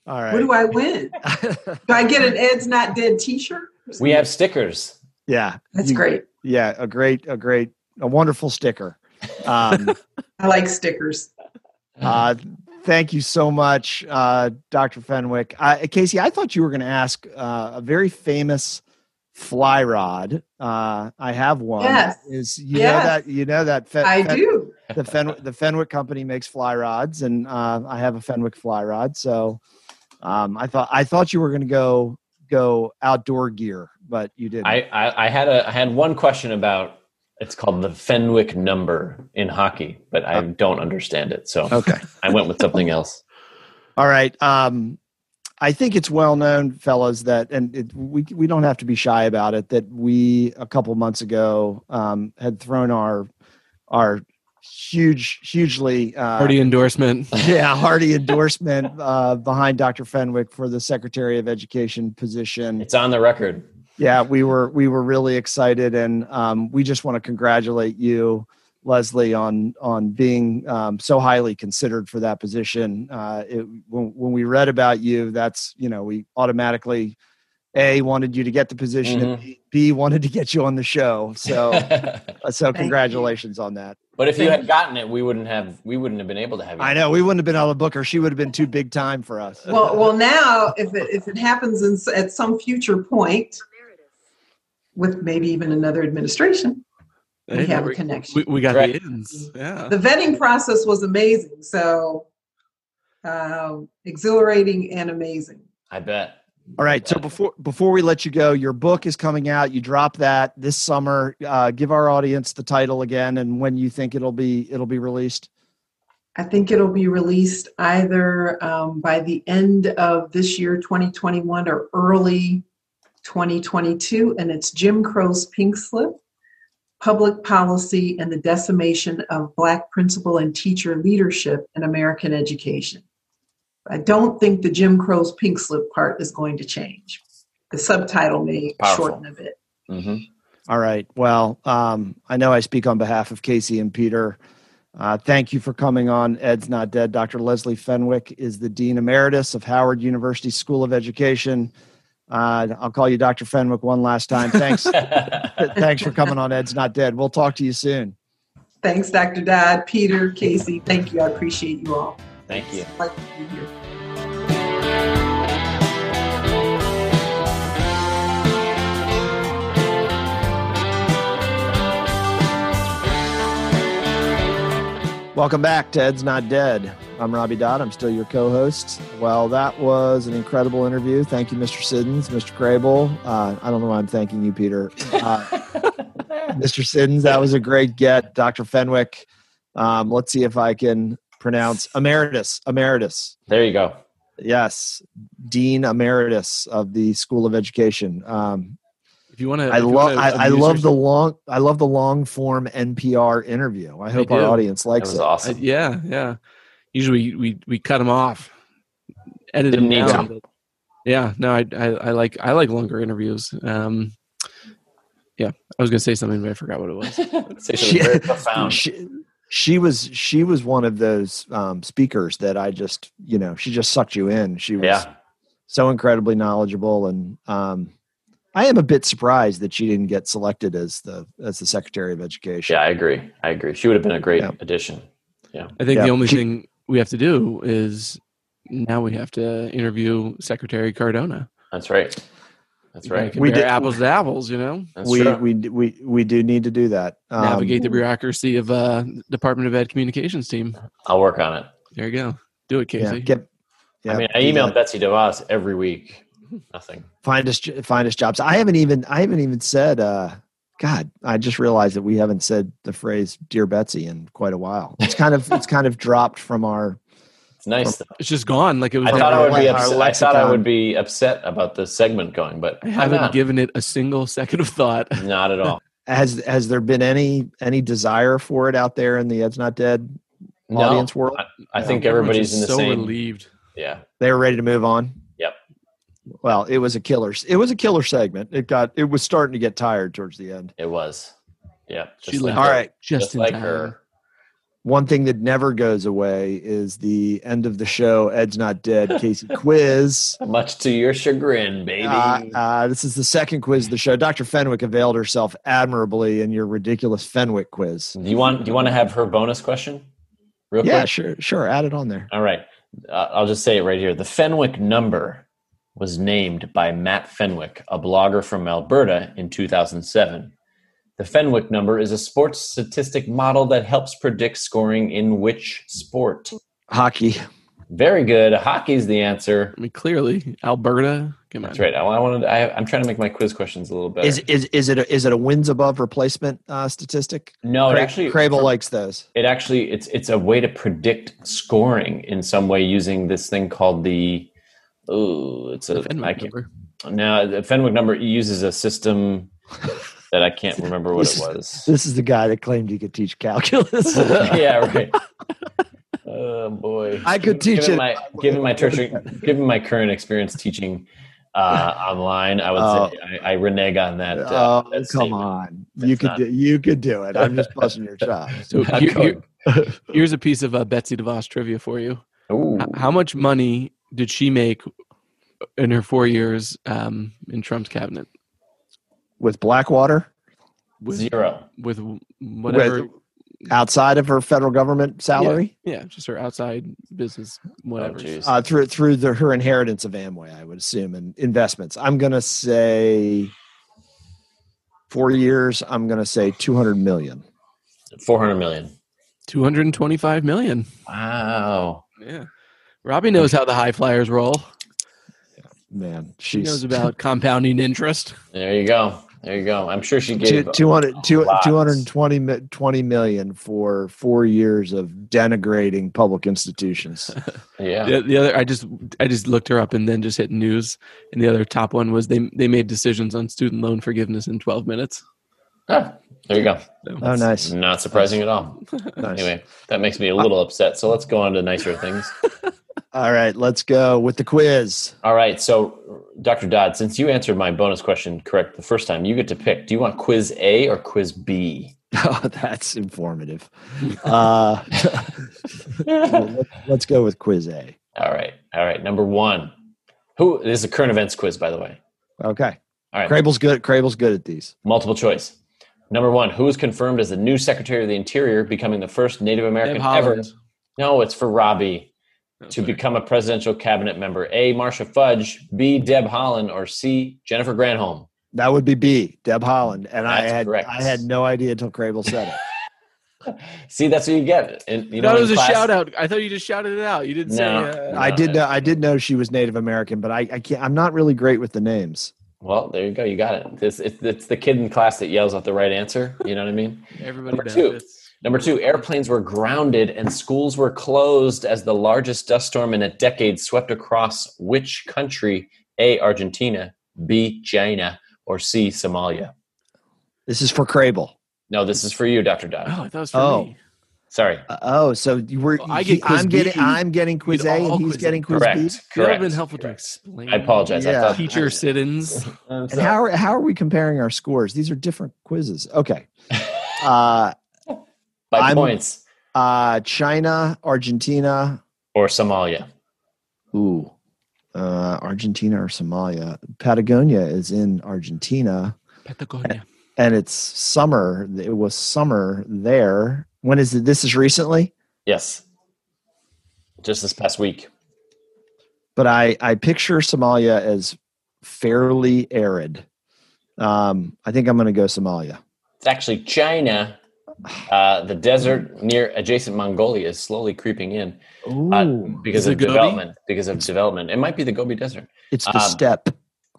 All right. What do I win? Do I get an Ed's Not Dead t shirt? We have stickers. Yeah. That's you- great. Yeah, a great, a great, a wonderful sticker. Um, I like stickers. uh, thank you so much, uh, Dr. Fenwick. Uh, Casey, I thought you were going to ask uh, a very famous fly rod. Uh, I have one. Yes. Is you Yes. know that you know that Fen- I Fen- do. the Fenwick the Fenwick company makes fly rods, and uh, I have a Fenwick fly rod. So um, I thought I thought you were going to go go outdoor gear, but you didn't. I, I, I had a I had one question about it's called the Fenwick number in hockey, but I don't understand it, so okay. I went with something else. All right. Um, I think it's well known, fellas, that and it, we we don't have to be shy about it. That we a couple months ago um, had thrown our our huge, hugely uh, Party endorsement. yeah hearty endorsement uh, behind Dr. Fenwick for the Secretary of Education position. It's on the record. Yeah, we were we were really excited, and um, we just want to congratulate you, Leslie, on on being um, so highly considered for that position. Uh, it, when, when we read about you, that's you know we automatically a wanted you to get the position, and B, B wanted to get you on the show. So uh, so you. congratulations on that. but if you had gotten it, we wouldn't have we wouldn't have been able to have you. I know we wouldn't have been able to book her; she would have been too big time for us. Well, well, now if it if it happens in, at some future point, with maybe even another administration, we Hey, have a connection. we, we got Right. the ins. Yeah. the vetting process was amazing, so um, exhilarating and amazing. I bet. All right. So before before we let you go, your book is coming out. You drop that this summer. Uh, give our audience the title again and when you think it'll be it'll be released. I think it'll be released either um, by the end of this year, 2021, or early 2022. And it's Jim Crow's Pink Slip Public Policy and the Decimation of Black Principal and Teacher Leadership in American Education. I don't think the Jim Crow's Pink Slip part is going to change. The subtitle may Powerful. shorten a bit. hmm All right. Well, um, I know I speak on behalf of Casey and Peter. Uh, thank you for coming on. Ed's Not Dead. Dr. Leslie Fenwick is the Dean Emeritus of Howard University School of Education. Uh, I'll call you Dr. Fenwick one last time. Thanks. Thanks for coming on Ed's Not Dead. We'll talk to you soon. Thanks, Dr. Dodd, Peter, Casey. Thank you. I appreciate you all. Thank you. It's like to be here. Welcome back to Ed's Not Dead. I'm Robbie Dodd. I'm still your co-host. Well, that was an incredible interview. Thank you, Mr. Siddons, Mr. Crable. Uh, I don't know why I'm thanking you, Peter. Uh, Mr. Siddons, that was a great get. Dr. Fenwick. Um, let's see if I can pronounce emeritus. Emeritus. There you go. Yes, Dean Emeritus of the School of Education. Um, If you want to, I love. I, I love the long. I love the long form NPR interview. I hope our do. audience That likes was it. awesome. yeah, yeah. Usually we we, we cut them off edit Didn't them down. to. but- yeah, no, I, I I like I like longer interviews. Um, yeah, I was gonna say something, but I forgot what it was. Say She- very profound. She, she was she was one of those um, speakers that I just you know she just sucked you in. She was Yeah. so incredibly knowledgeable, and um, I am a bit surprised that she didn't get selected as the as the Secretary of Education. Yeah, I agree. I agree. She would have been a great Yeah. addition. Yeah, I think Yeah. the only She- thing we have to do is now we have to interview Secretary Cardona. That's right. That's right. We compare did- apples to apples, you know. That's we, true. we we we do need to do that. Um, Navigate the bureaucracy of uh, Department of Ed communications team. I'll work on it. There you go. Do it, yeah, Casey. get, yeah, I mean, I email emailed that. Betsy DeVos every week. Nothing. find us find us jobs. I haven't even I haven't even said. uh God, I just realized that we haven't said the phrase "Dear Betsy" in quite a while. It's kind of it's kind of dropped from our. It's nice. though. it's just gone. Like it was. I From thought I would be le- our upset. I thought I would be upset about the segment going, but I haven't not. given it a single second of thought. Not at all. Has has there been any any desire for it out there in the Ed's Not Dead No, audience world? I think everybody's in the so same. relieved. Yeah, They were ready to move on. Yep. Well, it was a killer. It was a killer segment. It got it was starting to get tired towards the end. it was. Yeah. She just left. like All her. right. Just, Just like time. her. One thing that never goes away is the end of the show. Ed's not dead. Casey quiz. Much to your chagrin, baby. Uh, uh, this is the second quiz of the show. Dr. Fenwick availed herself admirably in your ridiculous Fenwick quiz. do you want? Do you want to have her bonus question? Real Yeah, quick. sure, sure. Add it on there. All right. Uh, I'll just say it right here. The Fenwick number was named by Matt Fenwick, a blogger from Alberta in 2007. The Fenwick number is a sports statistic model that helps predict scoring in which sport. Hockey. Very good. Hockey's the answer. I mean, clearly, Alberta. Come on. That's right. I, I wanted. I, I'm trying to make my quiz questions a little better. Is is is it a, is it a wins above replacement uh, statistic? no, it Cra- actually. Crable likes those. It actually. It's it's a way to predict scoring in some way using this thing called the. Oh, it's a. Fenwick I can't, number. No, the Fenwick number uses a system that I can't remember what it This- was. This is the guy that claimed he could teach calculus. yeah, right. Oh boy, I could teach given it. My, given my tertiary, given my current experience teaching uh, online, I would say I, I renege on that. Uh, oh, that come statement. on! That's you could not- do, you could do it. I'm just busting your chops. So here- here- here's a piece of uh, Betsy DeVos trivia for you. Ooh. How much money did she make in her four years um, in Trump's cabinet? With Blackwater, With, Zero. with whatever. with, outside of her federal government salary, yeah, just her outside business, whatever. jeez. uh, through through the, her inheritance of Amway, I would assume, and investments. I'm gonna say four years. I'm gonna say 200 million. Four hundred million. 225 million. Wow. Yeah. Robbie knows how the high flyers roll. Man, She knows about compounding interest. There you go. There you go. I'm sure she Two, gave 200, two- 220 20 million for four years of denigrating public institutions. Yeah. The, the other, I just, I just looked her up and then just hit news. And the other top one was they, they made decisions on student loan forgiveness in 12 minutes. Ah, there you go. So, Oh, nice. Not surprising at all. nice. Anyway, that makes me a little upset. So let's go on to nicer things. All right, let's go with the quiz. All right. So, Dr. Dodd, since you answered my bonus question correct the first time, you get to pick. Do you want quiz A or quiz B? Oh, that's informative. Uh, well, let's go with quiz A. All right. All right. Number one. Who this is a current events quiz, by the way. Okay. All right. Crable's good. Crable's good at these. Multiple choice. Number one. Who is confirmed as the new Secretary of the Interior, becoming the first Native American ever? No, it's for Robbie To sorry. become a presidential cabinet member. A. Marcia Fudge. B. Deb Haaland. Or C. Jennifer Granholm. That would be B, Deb Haaland, and I had correct. I had no idea until Crable said it. See, that's what you get. And you You know, thought it in was a class- shout out. I thought you just shouted it out. You didn't No. say. Uh, I did know I did know she was Native American, but I, I can't. I'm not really great with the names. Well, there you go. You got it. It's, it's, it's the kid in class that yells out the right answer. You know what I mean? everybody Number two. Benefits. Number two, airplanes were grounded and schools were closed as the largest dust storm in a decade swept across which country? A. Argentina, B. China, or C. Somalia. This is for Crable. No, this is for you, Dr. Dodd. Oh, I thought it was for Oh. me. Sorry. Uh, oh, so you were Oh, I get he- I'm getting B. I'm getting quiz A and he's quiz getting quiz Correct. B. That would have been helpful to explain. I apologize. Yeah. I thought Teacher sit-ins. I'm And how are, how are we comparing our scores? These are different quizzes. Okay. Uh, by I'm- points uh, China, Argentina. or Somalia. Ooh, uh, Argentina or Somalia. Patagonia is in Argentina, Patagonia. and it's summer. It was summer there. When is it? This is recently, Yes. Just this past week. but I I picture Somalia as fairly arid. Um, I think I'm going to go Somalia. It's actually China. Uh, the desert near adjacent Mongolia is slowly creeping in Ooh, uh, because Is it of Gobi? development. Because of development, it might be the Gobi Desert. it's the um, steppe.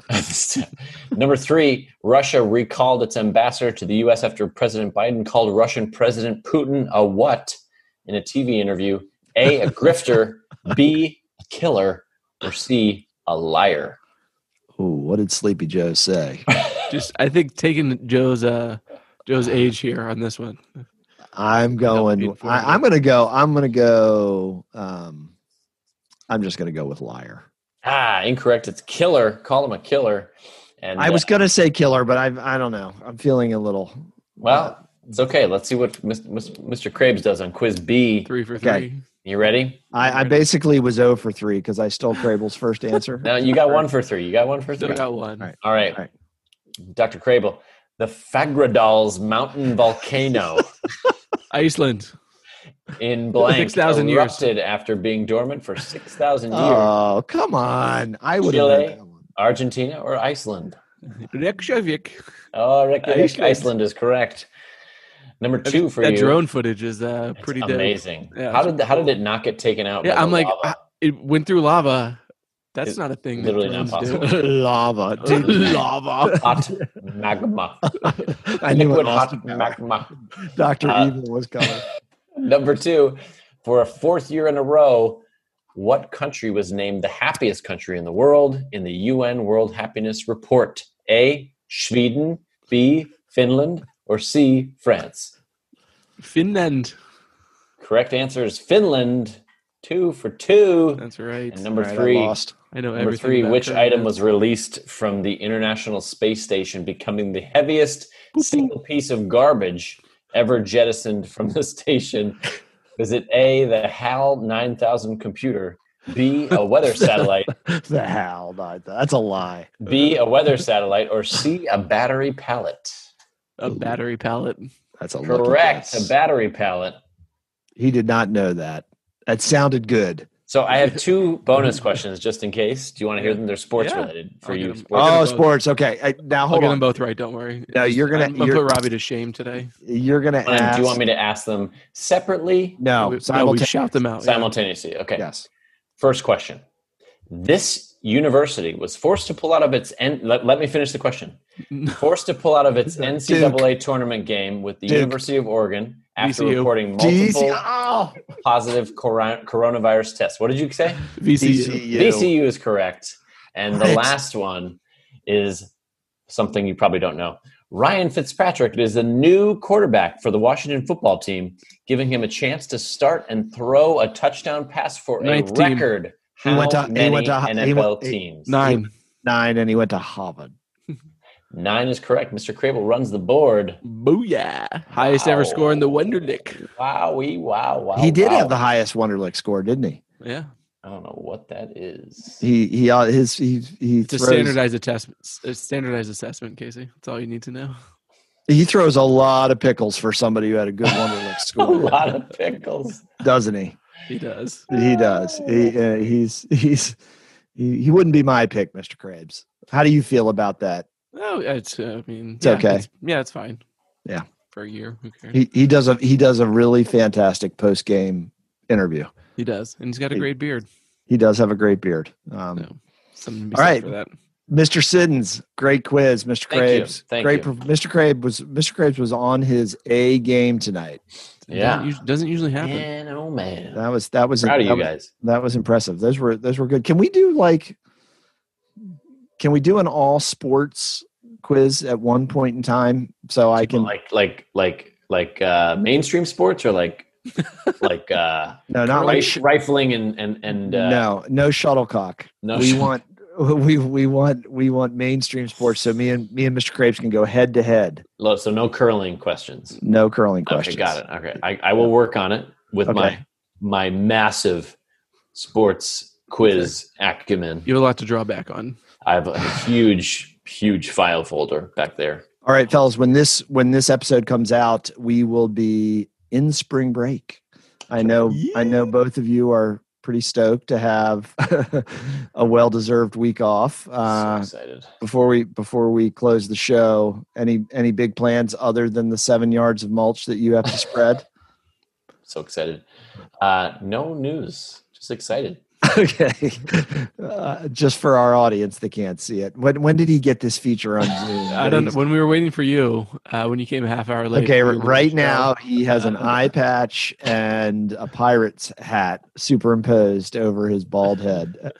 Number three, Russia recalled its ambassador to the U.S. after President Biden called Russian President Putin a what in a TV interview? A, a grifter, B, a killer, or C, a liar. Ooh, what did Sleepy Joe say? Just I think taking Joe's uh Joe's age here on this one. I'm That would be going. I, I'm going to go. I'm going to go. Um, I'm just going to go with liar. Ah, incorrect. It's killer. Call him a killer. And I was uh, going to say killer, but I I don't know. I'm feeling a little. well. It's okay. Let's see what Mis- Mis- Mr. Krabs does on quiz B. Three for Okay. three. You ready? I, I basically was 0 for three because I stole Crable's first answer. No, you got one for three. You got one for Still three. got one. All right. All right. All right. Dr. Crable, the Fagradals mountain volcano Iceland. in blank 6,000 years. erupted after being dormant for 6,000 years. Oh come on! I would. Chile? known. Argentina or Iceland? Reykjavik. Oh, Reykjavik, Iceland. Iceland. is correct. Number two for that you. drone footage is uh pretty dope. amazing. Yeah, how it's did how did it not get taken out? Yeah, by I'm the like, lava? I- it went through lava. That's It's not a thing. literally that not drones do. possible. Lava, dude. lava. hot magma. I knew it. Liquid hot magma. Doctor Uh, Evil was coming. Number two, for a fourth year in a row, what country was named the happiest country in the world in the UN World Happiness Report? A. Sweden, B. Finland, or C. France? Finland. Correct answer is Finland. Two for two. That's right. And number All right, I three, lost. I know number three, which Finland. item was released from the International Space Station, becoming the heaviest single piece of garbage ever jettisoned from the station? Is it A, the HAL 9000 computer, B, a weather satellite, the hell, not that. That's a lie. B, a weather satellite, or C, a battery pallet? a battery pallet? That's a lucky Correct, guess. a battery pallet. He did not know that. That sounded good. So I have two bonus questions just in case. Do you want to hear them? They're sports Yeah. related for I'll you. get 'em. sports I'll get Oh, 'em both. sports. Okay. I, now I'll hold get on. them both right. Don't worry. No, you're gonna- I'm gonna you're- put Robbie to shame today. You're gonna ask. do you want me to ask them separately, No, we, no, we shout them out. yeah. simultaneously? Okay. Yes. First question. This university was forced to pull out of its N- let, let me finish the question. Forced to pull out of its NCAA tournament game with the Duke. University of Oregon after VCU. reporting multiple Oh, positive cor- coronavirus tests. What did you say? VCU. DCU. VCU is correct. And the What? last one is something you probably don't know. Ryan Fitzpatrick is the new quarterback for the Washington football team, giving him a chance to start and throw a touchdown pass for a Ninth team. record. He How went to- he many went to- he NFL went- teams? Nine. Nine, and he went to Harvard. Nine is correct. Mr. Crable runs the board. Booyah. Highest ever score in the Wonderlic. Wowie, wow, wow. he did wow. have the highest Wonderlic score, didn't he? Yeah. I don't know what that is. He he uh, his he he It's a throws, standardized assessment. A standardized assessment, Casey. That's all you need to know. he throws a lot of pickles for somebody who had a good Wonderlic score. a lot of pickles. doesn't he? He does. He does. He uh, he's he's he, he wouldn't be my pick, Mr. Krabs. How do you feel about that? Oh, it's. Uh, I mean, It's yeah, okay. yeah, it's fine. Yeah. For a year, who cares? He he does a he does a really fantastic post game interview. He does, and he's got a He- great beard. He does have a great beard. Um, No. Something to be All right. for that. Mr. Siddons, great quiz, Mr. Thank you. Thank great, you. Mr. Krabs was Mr. Krabs was on his A game tonight. Yeah. Doesn't, doesn't usually happen. Man, oh man. That was that was Proud of that you was- guys. That was impressive. Those were those were good. Can we do like can we do an all sports quiz at one point in time so I can like like like like uh mainstream sports or like like uh, No, not like rif- sh- rifling and and and uh, no, no shuttlecock. no we sh- want we we want we want mainstream sports. So me and me and Mr. Crepes can go head to head. So no curling questions. No curling questions. Okay, got it. Okay, I, I will work on it with Okay. my my massive sports quiz acumen. You have a lot to draw back on. I have a huge, huge file folder back there. All right, fellas. When this when this episode comes out, we will be in spring break. I know. I know both of you are pretty stoked to have a well deserved week off. Uh, so excited. before we before we close the show, any any big plans other than the seven yards of mulch that you have to spread? So excited. Uh, no news. Just excited. Okay, uh, just for our audience that can't see it. When when did he get this feature on Zoom? I don't know. When we were waiting for you, uh, when you came a half hour late. Okay, we right doing show. now he has an eye patch and a pirate's hat superimposed over his bald head.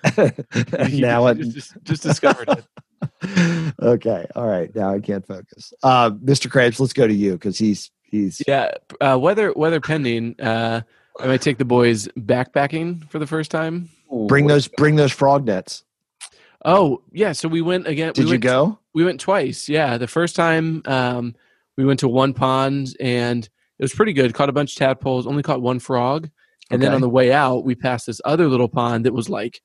You now it, just, just, just discovered it. okay, all right. Now I can't focus. Uh, Mr. Krabs, let's go to you because he's he's Yeah, uh, weather weather pending. Uh, I might take the boys backpacking for the first time. Bring those bring those frog nets. Oh yeah, so we went again. Did we you go? We went twice. Yeah, the first time um, we went to one pond and it was pretty good. Caught a bunch of tadpoles. Only caught one frog. And then on the way out, we passed this other little pond that was like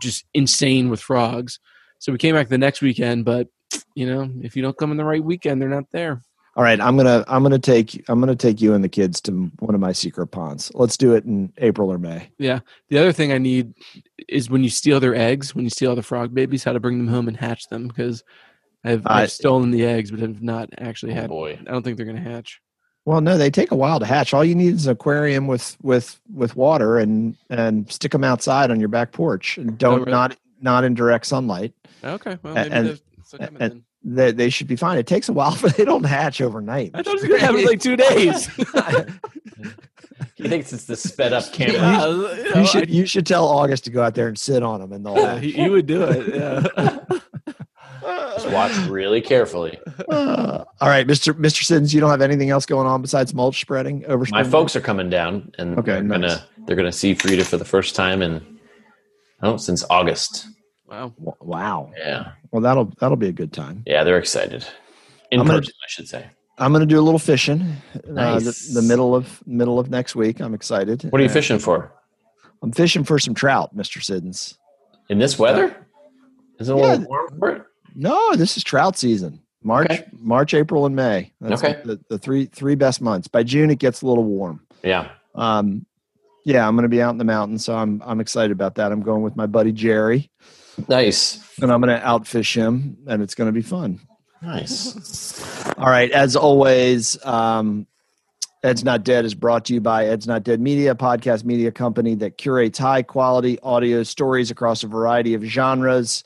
just insane with frogs. So we came back the next weekend, but you know, if you don't come in the right weekend, they're not there. All right, I'm gonna I'm gonna take I'm gonna take you and the kids to one of my secret ponds. Let's do it in April or May. Yeah the other thing I need is when you steal their eggs, when you steal the frog babies, how to bring them home and hatch them because I've, Uh, I've stolen the eggs, but have not actually Oh, had. boy. I don't think they're going to hatch. Well, no, they take a while to hatch. All you need is an aquarium with with with water and and stick them outside on your back porch. And don't really? not not in direct sunlight. Okay, well maybe and- they're still and- then. They they should be fine. It takes a while, but they don't hatch overnight. I thought it was going to happen in like two days. He thinks it's the sped up camera. Yeah, you know, you should I- you should tell August to go out there and sit on them, and they'll yeah, hatch. he, he would do it. Yeah. Just watch really carefully. Uh, all right, Mister Mister Siddons, you don't have anything else going on besides mulch spreading over. My folks are coming down, and Okay, they're nice. gonna they're gonna see Frida for the first time in oh since August. Wow. Wow. Yeah, Well, that'll that'll be a good time. yeah, they're excited. In I'm gonna- I should say. I'm going to do a little fishing. Uh, Nice. the, the middle of middle of next week. I'm excited. What are you Uh, fishing for? I'm fishing for some trout, Mister Siddons. In this weather? Is it a Yeah. little warm for it? No, this is trout season. March, Okay. March, April, and May. That's Okay. the, the three three best months. By June, it gets a little warm. Yeah. Um, yeah, I'm going to be out in the mountains, so I'm I'm excited about that. I'm going with my buddy Jerry, Nice. and I'm going to outfish him, and it's going to be fun. Nice. All right, as always, um, Ed's Not Dead is brought to you by Ed's Not Dead Media, a podcast media company that curates high quality audio stories across a variety of genres.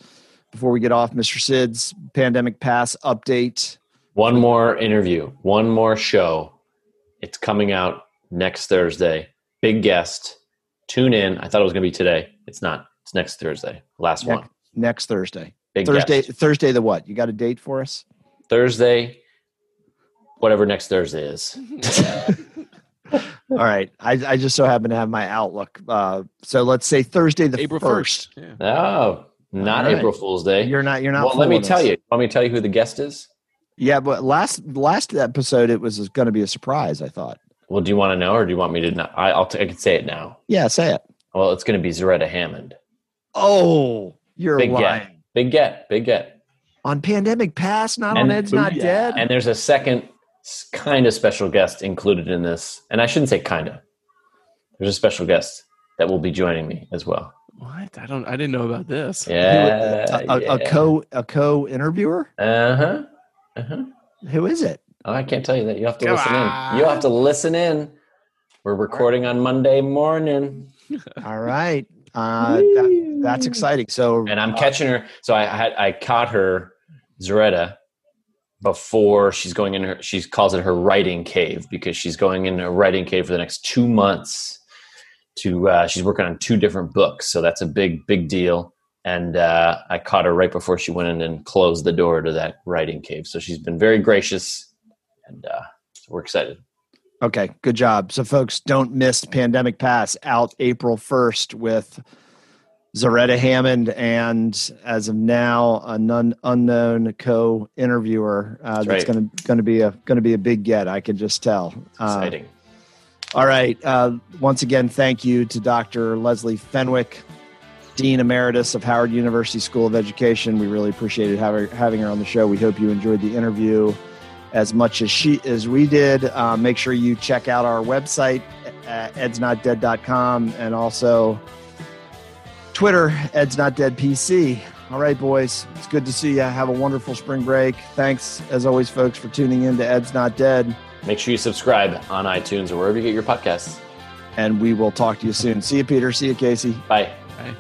Before we get off, Mr. Sid's pandemic pass update. One more interview, one more show. It's coming out next Thursday. Big guest. Tune in. I thought it was going to be today. It's not. It's next Thursday. Last Next- one. next Thursday. Big Thursday, guest. Thursday the what? You got a date for us? Thursday. Whatever next Thursday is. All right. I, I just so happen to have my Outlook. Uh, so let's say Thursday the April first. first. Yeah. Oh, not All right. April Fool's Day. You're not. You're not. well, let me tell us. you. Let me tell you who the guest is? Yeah, but last last episode it was going to be a surprise. I thought. Well, do you want to know, or do you want me to? Not? I, I'll. T- I can say it now. Yeah, say it. Well, it's going to be Zaretta Hammond. Oh, you're Big lying. get. Big get. Big get. On Pandemic Pass, not And- on Ed's Not Booyah. Dead. And there's a second kind of special guest included in this, and I shouldn't say kind of. There's a special guest that will be joining me as well. What? I don't. I didn't know about this. Yeah. a, a, a co a co interviewer. Uh huh. Uh huh. Who is it? Oh, I can't tell you that. You have to Come listen on. in. You have to listen in. We're recording on Monday morning, All right, uh, that's exciting. So, and I'm catching her. So I had I caught her, Zaretta, before she's going in her. She calls it her writing cave because she's going in a writing cave for the next two months. To uh, she's working on two different books, so that's a big big deal. And uh, I caught her right before she went in and closed the door to that writing cave. So she's been very gracious, and uh, so we're excited. Okay, good job. So, folks, don't miss Pandemic Pass out April 1st with Zaretta Hammond and, as of now, an un- unknown co-interviewer. Uh, that's, right. going to going to be a going to be a big get. I can just tell. Uh, Exciting. all right. Uh, once again, thank you to Dr. Leslie Fenwick, Dean Emeritus of Howard University School of Education. We really appreciated having, having her on the show. We hope you enjoyed the interview as much as she as we did. Uh, make sure you check out our website at edsnotdead.com and also Twitter, Ed's Not Dead PC. All right, boys. It's good to see you. Have a wonderful spring break. Thanks, as always, folks, for tuning in to Ed's Not Dead. Make sure you subscribe on iTunes or wherever you get your podcasts. And we will talk to you soon. See you, Peter. See you, Casey. Bye. Bye.